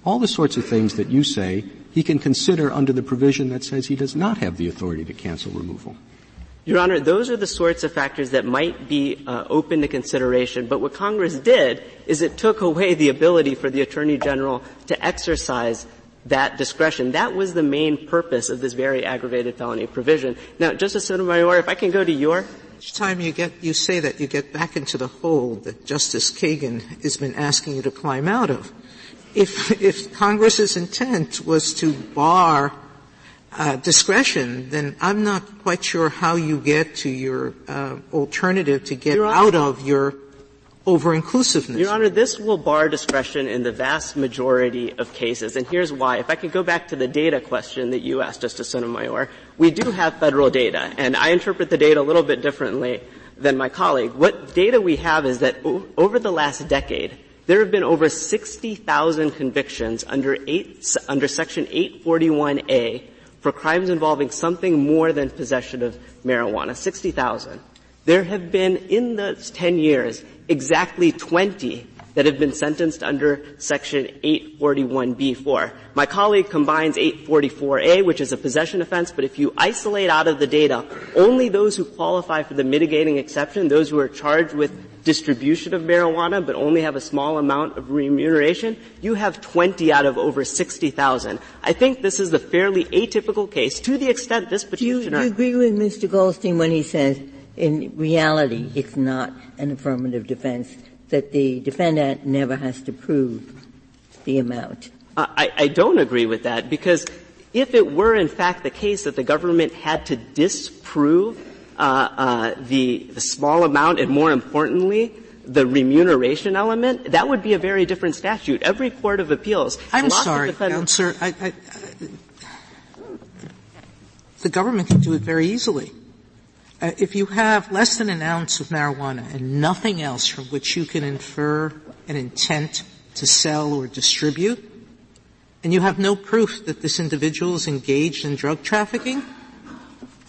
all the sorts of things that you say he can consider under the provision that says he does not have the authority to cancel removal.
Your Honor, those are the sorts of factors that might be uh, open to consideration. But what Congress did is it took away the ability for the Attorney General to exercise that discretion. That was the main purpose of this very aggravated felony provision. Now, Justice Sotomayor, if I can go to your
each time you get you say that you get back into the hole that Justice Kagan has been asking you to climb out of. If if Congress's intent was to bar uh, discretion, then I'm not quite sure how you get to your uh, alternative to get out of your over-inclusiveness.
Your Honor, this will bar discretion in the vast majority of cases, and here's why. If I could go back to the data question that you asked, Justice Sotomayor, we do have federal data, and I interpret the data a little bit differently than my colleague. What data we have is that o- over the last decade, there have been over 60,000 convictions under, eight, under Section 841A for crimes involving something more than possession of marijuana. 60,000. There have been, in those 10 years, exactly 20 that have been sentenced under section 841b4. My colleague combines 844a, which is a possession offense, but if you isolate out of the data only those who qualify for the mitigating exception, those who are charged with distribution of marijuana but only have a small amount of remuneration, you have 20 out of over 60,000. I think this is a fairly atypical case to the extent this petitioner.
Do you, do you agree with Mr. Goldstein when he says in reality, it's not an affirmative defense, that the defendant never has to prove the amount.
I, I don't agree with that because if it were in fact the case that the government had to disprove the, the small amount and more importantly, the remuneration element, that would be a very different statute. Every court of appeals.
I'm sorry, Counselor. I, I, I, the government can do it very easily. Uh, if you have less than an ounce of marijuana and nothing else from which you can infer an intent to sell or distribute, and you have no proof that this individual is engaged in drug trafficking,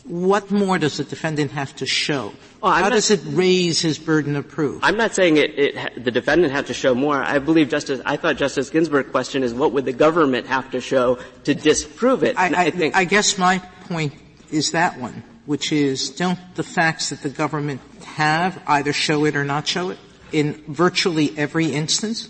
what more does the defendant have to show? Well, How not, does it raise his burden of proof?
I'm not saying it, it, the defendant had to show more. I believe Justice, I thought Justice Ginsburg's question is what would the government have to show to disprove it?
I, I,
I, think,
I guess my point is that one which is don't the facts that the government have either show it or not show it in virtually every instance?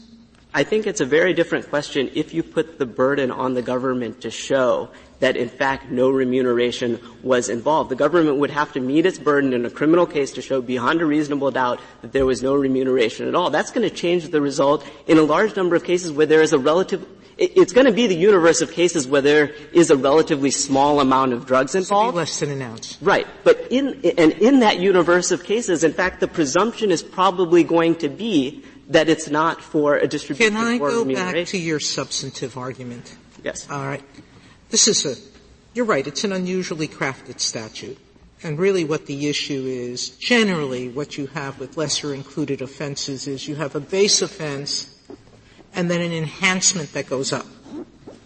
I think it's a very different question if you put the burden on the government to show that in fact no remuneration was involved. The government would have to meet its burden in a criminal case to show beyond a reasonable doubt that there was no remuneration at all. That's going to change the result in a large number of cases where there is a relative it's going to be the universe of cases where there is a relatively small amount of drugs involved.
less than an ounce.
Right. But in, and in that universe of cases, in fact, the presumption is probably going to be that it's not for a distribution
Can I go back to your substantive argument?
Yes.
All right. This is a, you're right, it's an unusually crafted statute. And really what the issue is, generally what you have with lesser included offenses is you have a base offense and then an enhancement that goes up.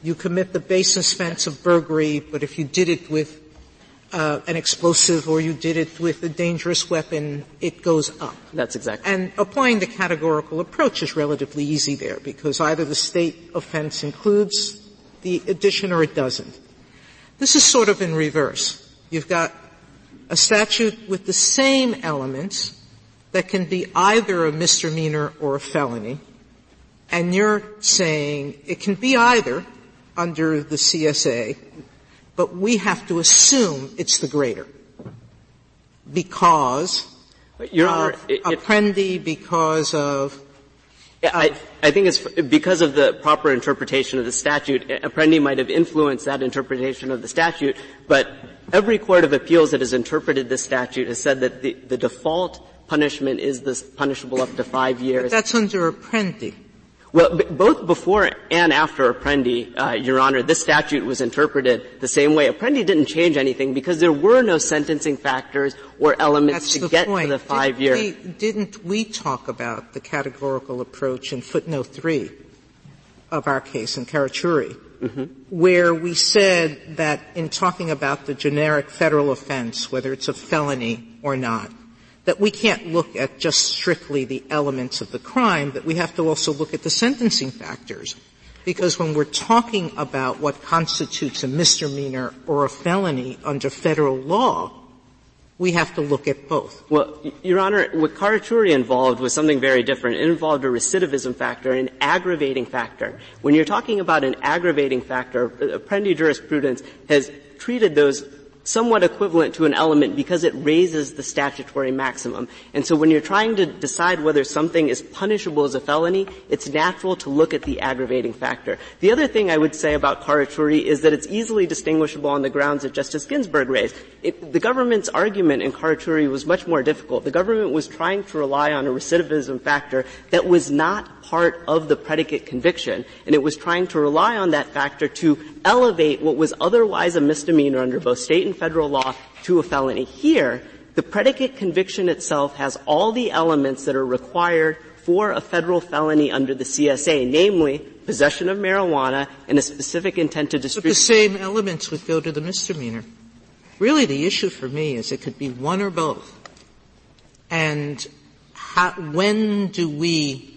You commit the base offense of burglary, but if you did it with uh, an explosive or you did it with a dangerous weapon, it goes up.
That's exactly.
And applying the categorical approach is relatively easy there because either the state offense includes the addition or it doesn't. This is sort of in reverse. You've got a statute with the same elements that can be either a misdemeanor or a felony, and you're saying it can be either under the CSA, but we have to assume it's the greater because
Your Honor,
of
it, it,
Apprendi, because of
I, I think it's because of the proper interpretation of the statute. Apprendi might have influenced that interpretation of the statute, but every court of appeals that has interpreted this statute has said that the, the default punishment is this punishable up to five years.
But that's under Apprendi.
Well, b- both before and after Apprendi, uh, Your Honor, this statute was interpreted the same way. Apprendi didn't change anything because there were no sentencing factors or elements
That's
to get
point.
to the five
didn't didn't we talk about the categorical approach in footnote three of our case in Carachuri,
mm-hmm.
where we said that in talking about the generic federal offense, whether it's a felony or not, that we can't look at just strictly the elements of the crime, that we have to also look at the sentencing factors. Because when we're talking about what constitutes a misdemeanor or a felony under federal law, we have to look at both.
Well, Your Honor, what Carachuri involved was something very different. It involved a recidivism factor, an aggravating factor. When you're talking about an aggravating factor, Apprendi jurisprudence has treated those somewhat equivalent to an element because it raises the statutory maximum. And so when you're trying to decide whether something is punishable as a felony, it's natural to look at the aggravating factor. The other thing I would say about Carachuri is that it's easily distinguishable on the grounds that Justice Ginsburg raised. It, the government's argument in Carachuri was much more difficult. The government was trying to rely on a recidivism factor that was not part of the predicate conviction, and it was trying to rely on that factor to elevate what was otherwise a misdemeanor under both state and federal law to a felony. Here, the predicate conviction itself has all the elements that are required for a federal felony under the CSA, namely possession of marijuana and a specific intent to distribute.
But the same elements would go to the misdemeanor. Really, the issue for me is it could be one or both. And how, when do we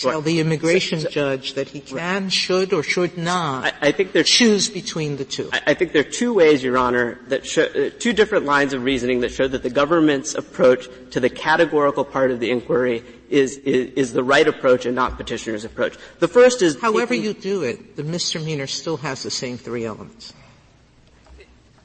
tell the immigration judge that he can, should, or should not
I, I think there
choose between the two?
I, I, think there are two ways, Your Honor, that show, uh, two different lines of reasoning that show that the government's approach to the categorical part of the inquiry is, is, is the right approach and not petitioner's approach. The first is
however you do it, the misdemeanor still has the same three elements.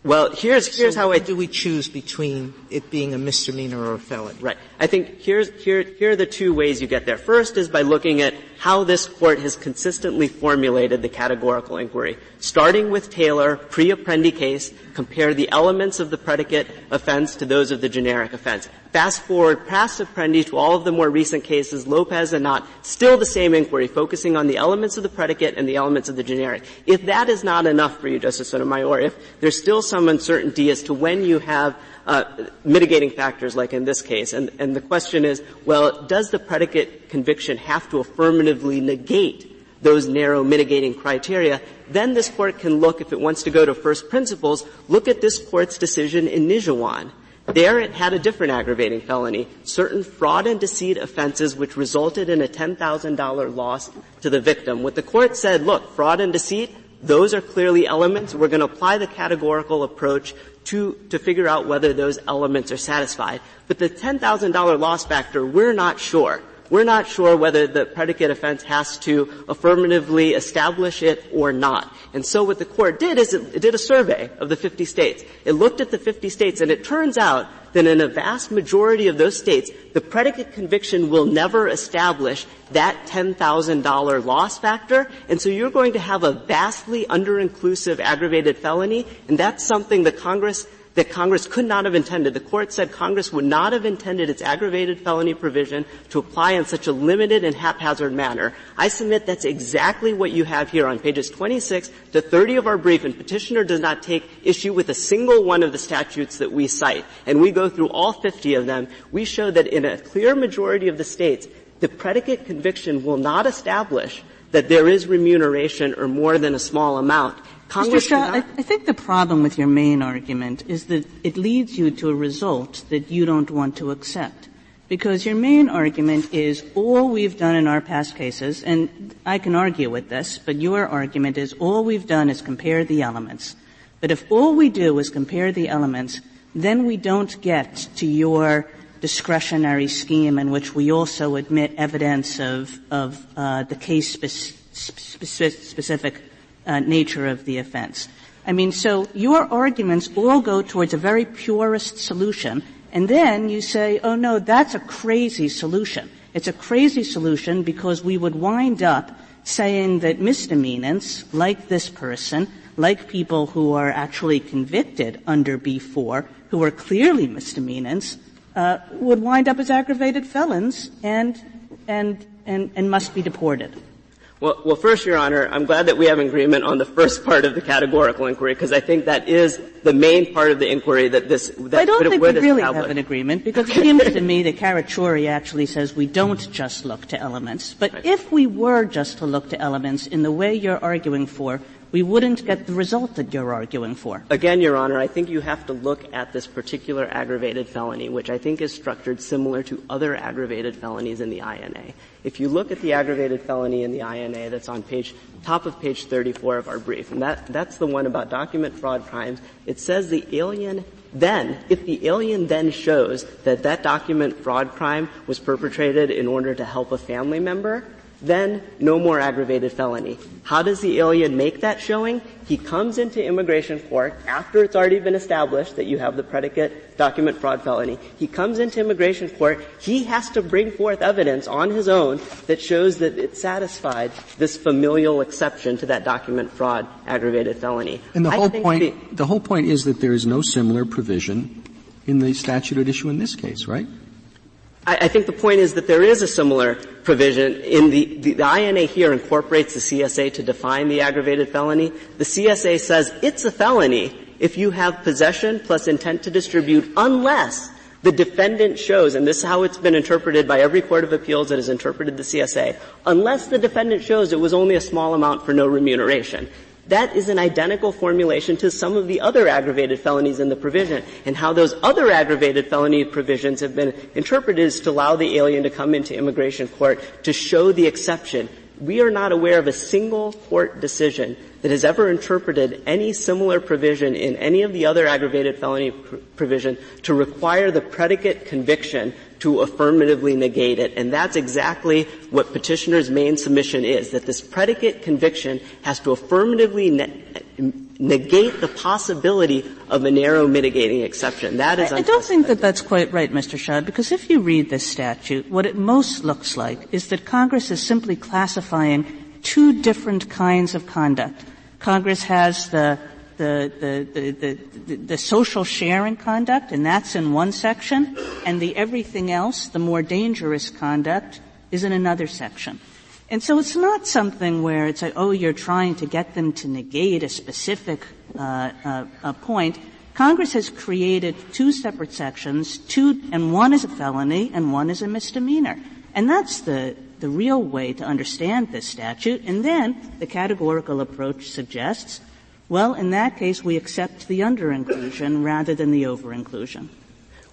Well, here's here's
so
how I
do we choose between it being a misdemeanor or a felony?
Right. I think here's here here are the two ways you get there. First is by looking at how this court has consistently formulated the categorical inquiry. Starting with Taylor, pre-Apprendi case, compare the elements of the predicate offense to those of the generic offense. Fast forward past Apprendi to all of the more recent cases, Lopez and not, still the same inquiry, focusing on the elements of the predicate and the elements of the generic. If that is not enough for you, Justice Sotomayor, if there's still some uncertainty as to when you have Uh, mitigating factors like in this case, and, and the question is, well, does the predicate conviction have to affirmatively negate those narrow mitigating criteria, then this court can look, if it wants to go to first principles, look at this court's decision in Nijhawan there it had a different aggravating felony, certain fraud and deceit offenses which resulted in a $10,000 loss to the victim. What the court said, look, fraud and deceit, those are clearly elements. We're going to apply the categorical approach to, to figure out whether those elements are satisfied. But the $10,000 loss factor, we're not sure. We're not sure whether the predicate offense has to affirmatively establish it or not. And so what the court did is it, it, did a survey of the 50 states. It looked at the 50 states and it turns out that in a vast majority of those states, the predicate conviction will never establish that $10,000 loss factor. And so you're going to have a vastly under-inclusive aggravated felony and that's something that Congress that Congress could not have intended. The court said Congress would not have intended its aggravated felony provision to apply in such a limited and haphazard manner. I submit that's exactly what you have here on pages 26 to 30 of our brief, and petitioner does not take issue with a single one of the statutes that we cite. And we go through all 50 of them. We show that in a clear majority of the states, the predicate conviction will not establish that there is remuneration or more than a small amount.
Congress Mr. Shah, I, I think the problem with your main argument is that it leads you to a result that you don't want to accept. Because your main argument is all we've done in our past cases, and I can argue with this, but your argument is all we've done is compare the elements. But if all we do is compare the elements, then we don't get to your discretionary scheme in which we also admit evidence of, of uh, the case specific uh, nature of the offense. I mean, so your arguments all go towards a very purist solution, and then you say, oh no, that's a crazy solution. It's a crazy solution because we would wind up saying that misdemeanants, like this person, like people who are actually convicted under B4, who are clearly misdemeanants, uh, would wind up as aggravated felons and, and, and, and must be deported.
Well, well, first, Your Honor, I'm glad that we have agreement on the first part of the categorical inquiry because I think that is the main part of the inquiry that this that
I don't think we really
establish.
have an agreement because it seems to me that Carachuri actually says we don't just look to elements. But
right.
if we were just to look to elements in the way you're arguing for, we wouldn't get the result that you're arguing for.
Again, Your Honor, I think you have to look at this particular aggravated felony, which I think is structured similar to other aggravated felonies in the INA. If you look at the aggravated felony in the INA that's on page, top of page 34 of our brief, and that, that's the one about document fraud crimes, it says the alien then, if the alien then shows that that document fraud crime was perpetrated in order to help a family member, then no more aggravated felony. How does the alien make that showing? He comes into immigration court after it's already been established that you have the predicate document fraud felony. He comes into immigration court. He has to bring forth evidence on his own that shows that it satisfied this familial exception to that document fraud aggravated felony.
And the whole point, the, the whole point is that there is no similar provision in the statute at issue in this case, right?
I, I, think the point is that there is a similar provision in the, the, the INA here incorporates the CSA to define the aggravated felony. The CSA says it's a felony if you have possession plus intent to distribute unless the defendant shows, and this is how it's been interpreted by every court of appeals that has interpreted the CSA, unless the defendant shows it was only a small amount for no remuneration. That is an identical formulation to some of the other aggravated felonies in the provision. And how those other aggravated felony provisions have been interpreted is to allow the alien to come into immigration court to show the exception. We are not aware of a single court decision that has ever interpreted any similar provision in any of the other aggravated felony pr- provision to require the predicate conviction to affirmatively negate it. And that's exactly what petitioner's main submission is, that this predicate conviction has to affirmatively ne- negate the possibility of a narrow mitigating exception. That is
I, I don't think that that's quite right, Mr. Shah, because if you read this statute, what it most looks like is that Congress is simply classifying two different kinds of conduct. Congress has the the, the, the, the, social sharing conduct, and that's in one section, and the everything else, the more dangerous conduct, is in another section. And so it's not something where it's like, oh, you're trying to get them to negate a specific uh, uh, point. Congress has created two separate sections, two, and one is a felony and one is a misdemeanor. And that's the, the real way to understand this statute. And then the categorical approach suggests well, in that case, we accept the under-inclusion rather than the over-inclusion.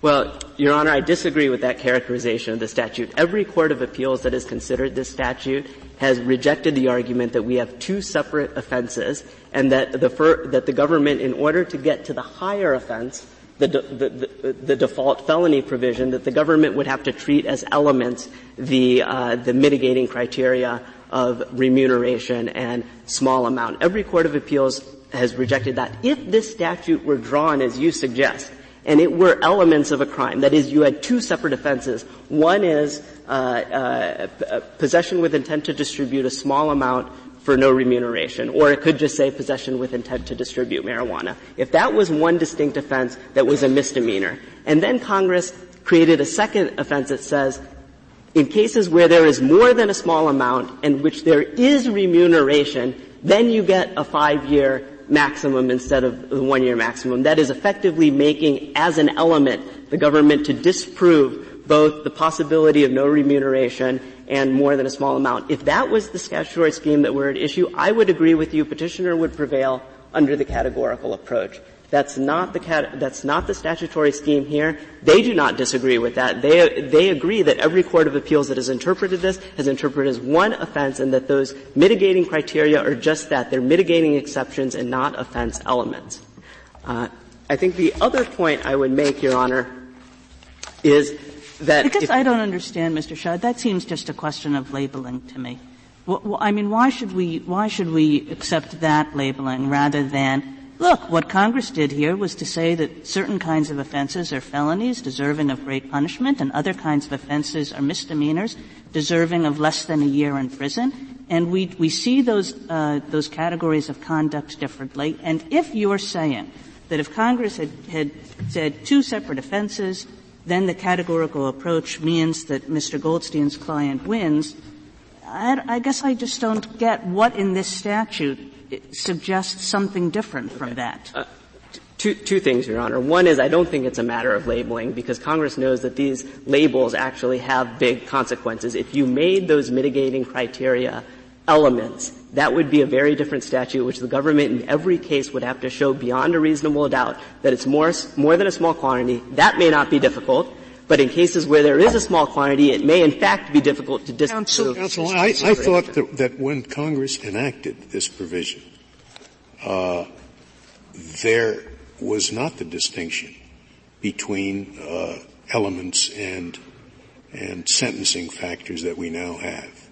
Well, Your Honor, I disagree with that characterization of the statute. Every court of appeals that has considered this statute has rejected the argument that we have two separate offenses and that the, fir- that the government, in order to get to the higher offense, the, de- the, the, the, default felony provision, that the government would have to treat as elements the, uh, the mitigating criteria of remuneration and small amount. Every court of appeals has rejected that. If this statute were drawn as you suggest, and it were elements of a crime, that is, you had two separate offenses. One is uh, uh, possession with intent to distribute a small amount for no remuneration, or it could just say possession with intent to distribute marijuana. If that was one distinct offense that was a misdemeanor, and then Congress created a second offense that says in cases where there is more than a small amount and which there is remuneration, then you get a five-year maximum instead of the one year maximum. That is effectively making as an element the government to disprove both the possibility of no remuneration and more than a small amount. If that was the statutory scheme that were at issue, I would agree with you. Petitioner would prevail under the categorical approach. That's not the cat, that's not the statutory scheme here. They do not disagree with that. They, they agree that every court of appeals that has interpreted this has interpreted as one offense and that those mitigating criteria are just that. They're mitigating exceptions and not offense elements. Uh, I think the other point I would make, Your Honor, is that
because
if,
I don't understand, Mr. Shah, that seems just a question of labeling to me. Well, I mean, why should we why should we accept that labeling rather than look, what Congress did here was to say that certain kinds of offenses are felonies deserving of great punishment and other kinds of offenses are misdemeanors deserving of less than a year in prison. And we, we see those, uh, those categories of conduct differently. And if you're saying that if Congress had, had said two separate offenses, then the categorical approach means that Mr. Goldstein's client wins, I, I guess I just don't get what in this statute suggests something different from that. Uh,
Two, two things, Your Honor. One is I don't think it's a matter of labeling because Congress knows that these labels actually have big consequences. If you made those mitigating criteria elements, that would be a very different statute which the government in every case would have to show beyond a reasonable doubt that it's more, more than a small quantity. That may not be difficult. But in cases where there is a small quantity, it may in fact be difficult to disprove.
Counsel, Counsel I, I, thought that, that, when Congress enacted this provision, uh, there was not the distinction between uh, elements and and sentencing factors that we now have.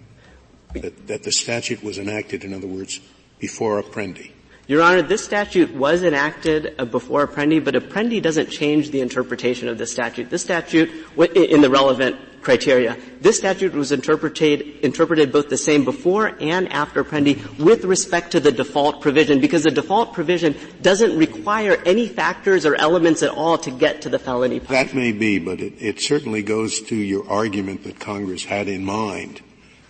That, that the statute was enacted, in other words, before Apprendi.
Your Honor, this statute was enacted uh, before Apprendi, but Apprendi doesn't change the interpretation of the statute. This statute, in the relevant criteria, this statute was interpreted, interpreted both the same before and after Apprendi with respect to the default provision, because the default provision doesn't require any factors or elements at all to get to the felony.
That may be, but it, it certainly goes to your argument that Congress had in mind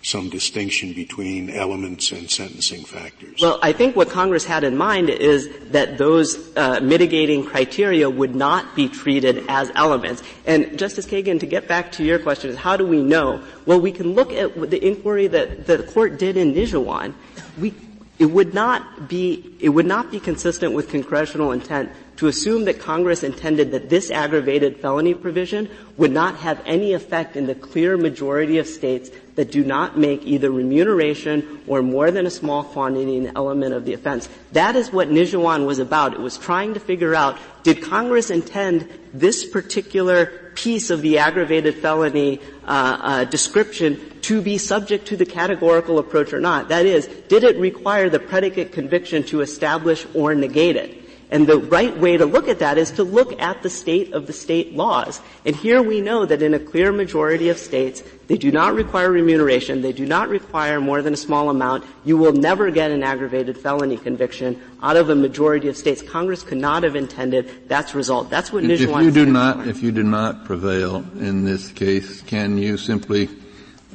some distinction between elements and sentencing factors?
Well, I think what Congress had in mind is that those uh, mitigating criteria would not be treated as elements. And Justice Kagan, to get back to your question, is how do we know? Well, we can look at the inquiry that the court did in Nijhawan. We, it would not be it would not be consistent with congressional intent to assume that Congress intended that this aggravated felony provision would not have any effect in the clear majority of states that do not make either remuneration or more than a small quantity an element of the offense. That is what Nijhawan was about. It was trying to figure out, did Congress intend this particular piece of the aggravated felony uh, uh, description to be subject to the categorical approach or not? That is, did it require the predicate conviction to establish or negate it? And the right way to look at that is to look at the state of the state laws. And here we know that in a clear majority of states, they do not require remuneration, they do not require more than a small amount. You will never get an aggravated felony conviction out of a majority of states. Congress could not have intended that's result. That's what
if, if you do not, for. If you do not prevail in this case, can you simply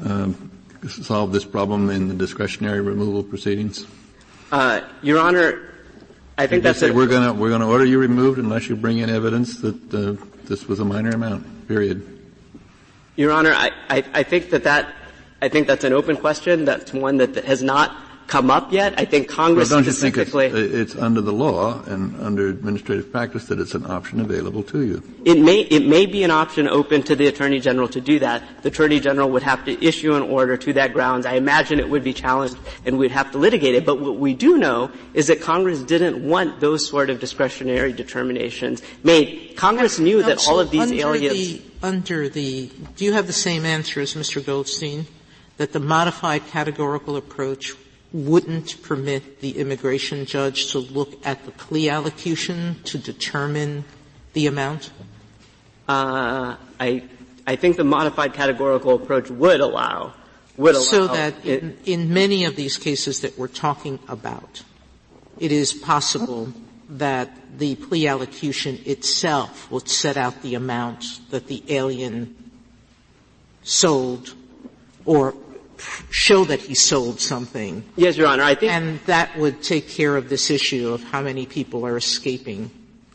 um, solve this problem in the discretionary removal proceedings?
Uh, Your Honor, I think that's
say we're going to we're going to order you removed unless you bring in evidence that uh, this was a minor amount. Period.
Your Honor, I, I, I think that that I think that's an open question. That's one that has not come up yet. I think Congress
well, don't
you
specifically. Think it's, it's, under the law and under administrative practice that it's an option available to you.
It may it may be an option open to the Attorney General to do that. The Attorney General would have to issue an order to that grounds. I imagine it would be challenged and we'd have to litigate it. But what we do know is that Congress didn't want those sort of discretionary determinations made. Congress knew that all of these
under
areas.
The, under the, do you have the same answer as Mr. Goldstein? That the modified categorical approach wouldn't permit the immigration judge to look at the plea allocution to determine the amount?
Uh, I, I think the modified categorical approach would allow, would allow.
So that in, in many of these cases that we're talking about, it is possible that the plea allocution itself would set out the amount that the alien sold or show that he sold something.
Yes, Your Honor. I think,
and that would take care of this issue of how many people are escaping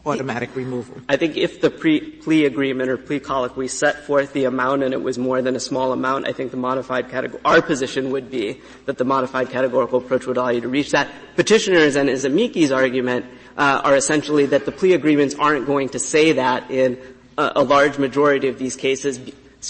automatic removal.
I think if the pre- plea agreement or plea colloquy set forth the amount and it was more than a small amount, I think the modified category, our position would be that the modified categorical approach would allow you to reach that. Petitioners and his amici's argument uh, are essentially that the plea agreements aren't going to say that in a, a large majority of these cases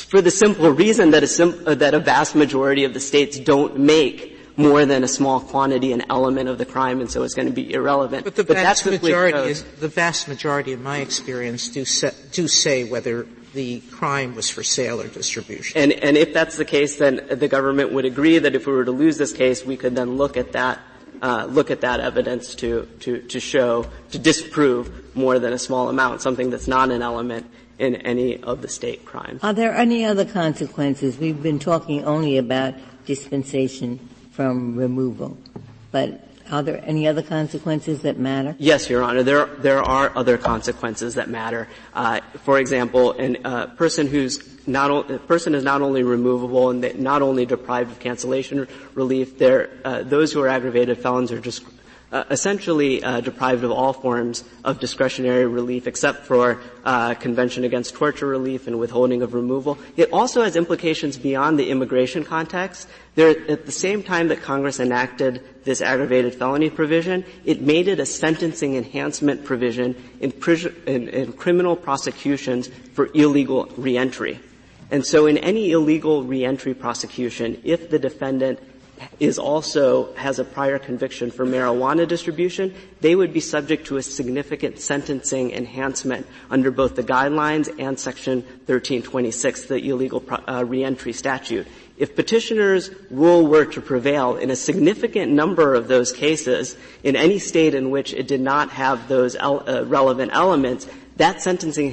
for the simple reason that a, sim- uh, that a vast majority of the states don't make more than a small quantity, an element of the crime, and so it's going to be irrelevant.
But the
but
vast majority,
is,
the vast majority, in my experience, do, say, do say whether the crime was for sale or distribution.
And, and if that's the case, then the government would agree that if we were to lose this case, we could then look at that uh, look at that evidence to, to, to show, to disprove more than a small amount, something that's not an element in any of the state crimes.
Are there any other consequences? We've been talking only about dispensation from removal, but are there any other consequences that matter?
Yes, Your Honor. There, there are other consequences that matter. Uh, for example, a uh, person who's not o- a person is not only removable and not only deprived of cancellation relief. There, uh, those who are aggravated felons are just uh, essentially uh, deprived of all forms of discretionary relief except for uh, Convention Against Torture relief and withholding of removal. It also has implications beyond the immigration context. There, at the same time that Congress enacted this aggravated felony provision, it made it a sentencing enhancement provision in, in, in criminal prosecutions for illegal reentry. And so in any illegal reentry prosecution, if the defendant is also has a prior conviction for marijuana distribution, they would be subject to a significant sentencing enhancement under both the guidelines and Section 1326, the illegal uh, reentry statute. If petitioners' rule were to prevail in a significant number of those cases, in any state in which it did not have those uh, relevant elements, that sentencing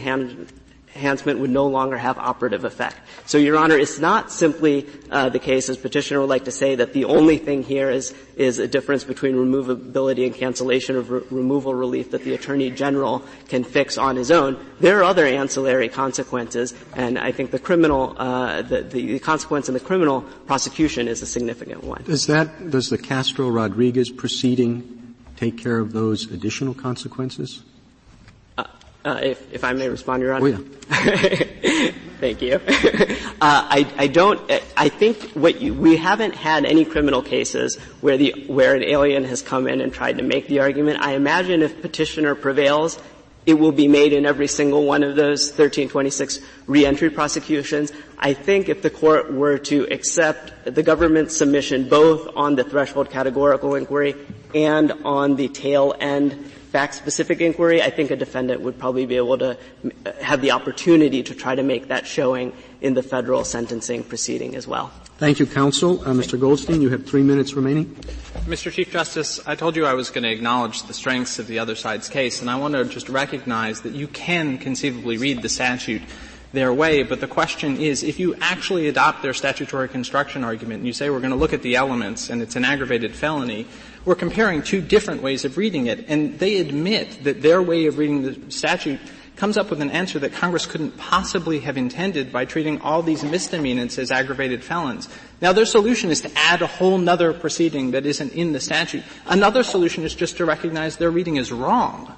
enhancement would no longer have operative effect. So, Your Honor, it's not simply uh, the case, as petitioner would like to say, that the only thing here is is a difference between removability and cancellation of re- removal relief that the Attorney General can fix on his own. There are other ancillary consequences, and I think the criminal, uh, the, the consequence in the criminal prosecution is a significant one.
Does that does the Castro Rodriguez proceeding take care of those additional consequences?
Uh, if, if I may respond, Your
Honor.
Oh, yeah. <laughs> Thank you. uh, I, I don't. I think what you, we haven't had any criminal cases where the where an alien has come in and tried to make the argument. I imagine if petitioner prevails, it will be made in every single one of those 1326 reentry prosecutions. I think if the court were to accept the government's submission both on the threshold categorical inquiry and on the tail end fact-specific inquiry, I think a defendant would probably be able to have the opportunity to try to make that showing in the federal sentencing proceeding as well.
Thank you, counsel. Uh, Mr. Goldstein, you have three minutes remaining.
Mr. Chief Justice, I told you I was going to acknowledge the strengths of the other side's case, and I want to just recognize that you can conceivably read the statute their way, but the question is, if you actually adopt their statutory construction argument and you say we're going to look at the elements and it's an aggravated felony, we're comparing two different ways of reading it, and they admit that their way of reading the statute comes up with an answer that Congress couldn't possibly have intended by treating all these misdemeanors as aggravated felons. Now their solution is to add a whole nother proceeding that isn't in the statute. Another solution is just to recognize their reading is wrong.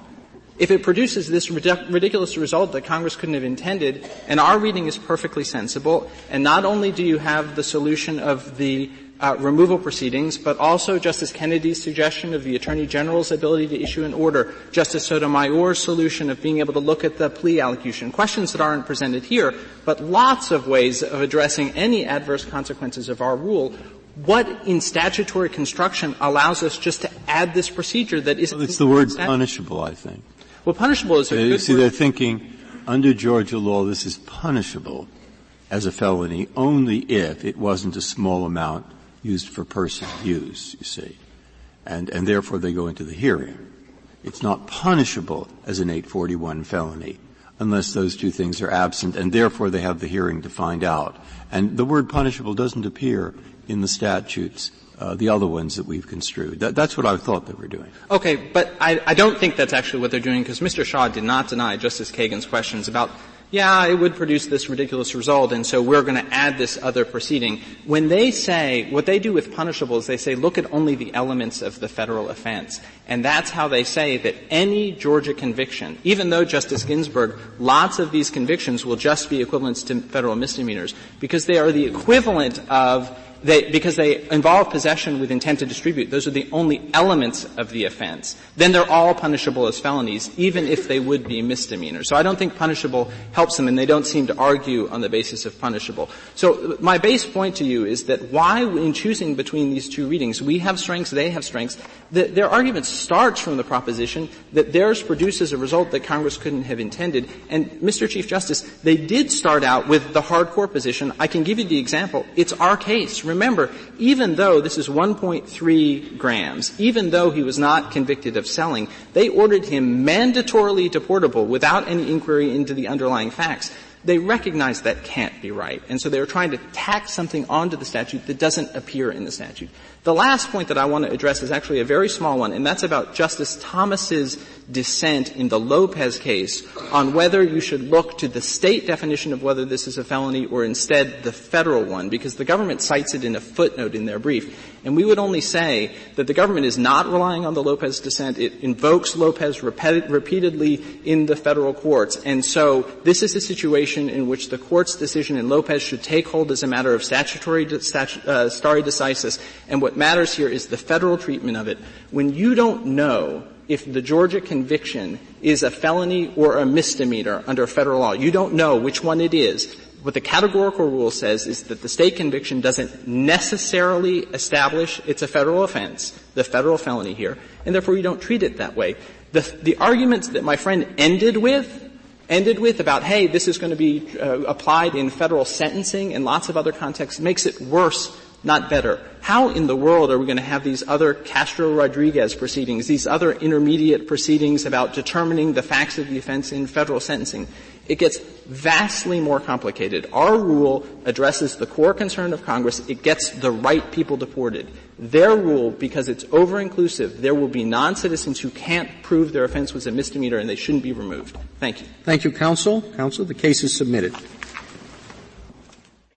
If it produces this ridiculous result that Congress couldn't have intended, and our reading is perfectly sensible, and not only do you have the solution of the uh, removal proceedings, but also Justice Kennedy's suggestion of the Attorney General's ability to issue an order, Justice Sotomayor's solution of being able to look at the plea allocution, questions that aren't presented here, but lots of ways of addressing any adverse consequences of our rule. What in statutory construction allows us just to add this procedure that is?
Well, it's the word punishable, I think.
Well, punishable is a
you see,
word.
they're thinking under Georgia law, this is punishable as a felony only if it wasn't a small amount used for personal use, you see. And, and therefore they go into the hearing. It's not punishable as an 841 felony unless those two things are absent and therefore they have the hearing to find out. And the word punishable doesn't appear in the statutes uh, the other ones that we've construed. That, that's what I thought they were doing.
Okay, but I, I don't think that's actually what they're doing because Mr. Shah did not deny Justice Kagan's questions about yeah, it would produce this ridiculous result, and so we're going to add this other proceeding. When they say, what they do with punishable is they say, look at only the elements of the federal offense. And that's how they say that any Georgia conviction, even though Justice Ginsburg, lots of these convictions will just be equivalents to federal misdemeanors, because they are the equivalent of they, because they involve possession with intent to distribute. Those are the only elements of the offense. Then they're all punishable as felonies, even if they would be misdemeanors. So I don't think punishable helps them, and they don't seem to argue on the basis of punishable. So my base point to you is that why, in choosing between these two readings, we have strengths, they have strengths. The, their argument starts from the proposition that theirs produces a result that Congress couldn't have intended. And Mr. Chief Justice, they did start out with the hardcore position. I can give you the example. It's our case. Remember, even though this is 1.3 grams, even though he was not convicted of selling, they ordered him mandatorily deportable without any inquiry into the underlying facts they recognize that can't be right. And so they're trying to tack something onto the statute that doesn't appear in the statute. The last point that I want to address is actually a very small one, and that's about Justice Thomas's dissent in the Lopez case on whether you should look to the state definition of whether this is a felony or instead the federal one, because the government cites it in a footnote in their brief. And we would only say that the government is not relying on the Lopez dissent. It invokes Lopez repeatedly in the federal courts. And so this is a situation in which the court's decision in Lopez should take hold as a matter of statutory statu- uh, stare decisis. And what matters here is the federal treatment of it. When you don't know if the Georgia conviction is a felony or a misdemeanor under federal law, you don't know which one it is what the categorical rule says is that the state conviction doesn't necessarily establish it's a federal offense, the federal felony here, and therefore you don't treat it that way. The, the arguments that my friend ended with ended with about, hey, this is going to be uh, applied in federal sentencing and lots of other contexts makes it worse, not better. How in the world are we going to have these other Castro Rodriguez proceedings, these other intermediate proceedings about determining the facts of the offense in federal sentencing? It gets vastly more complicated. Our rule addresses the core concern of Congress. It gets the right people deported. Their rule, because it's over-inclusive, there will be non-citizens who can't prove their offense was a misdemeanor and they shouldn't be removed. Thank you.
Thank you, counsel. Counsel, the case is submitted.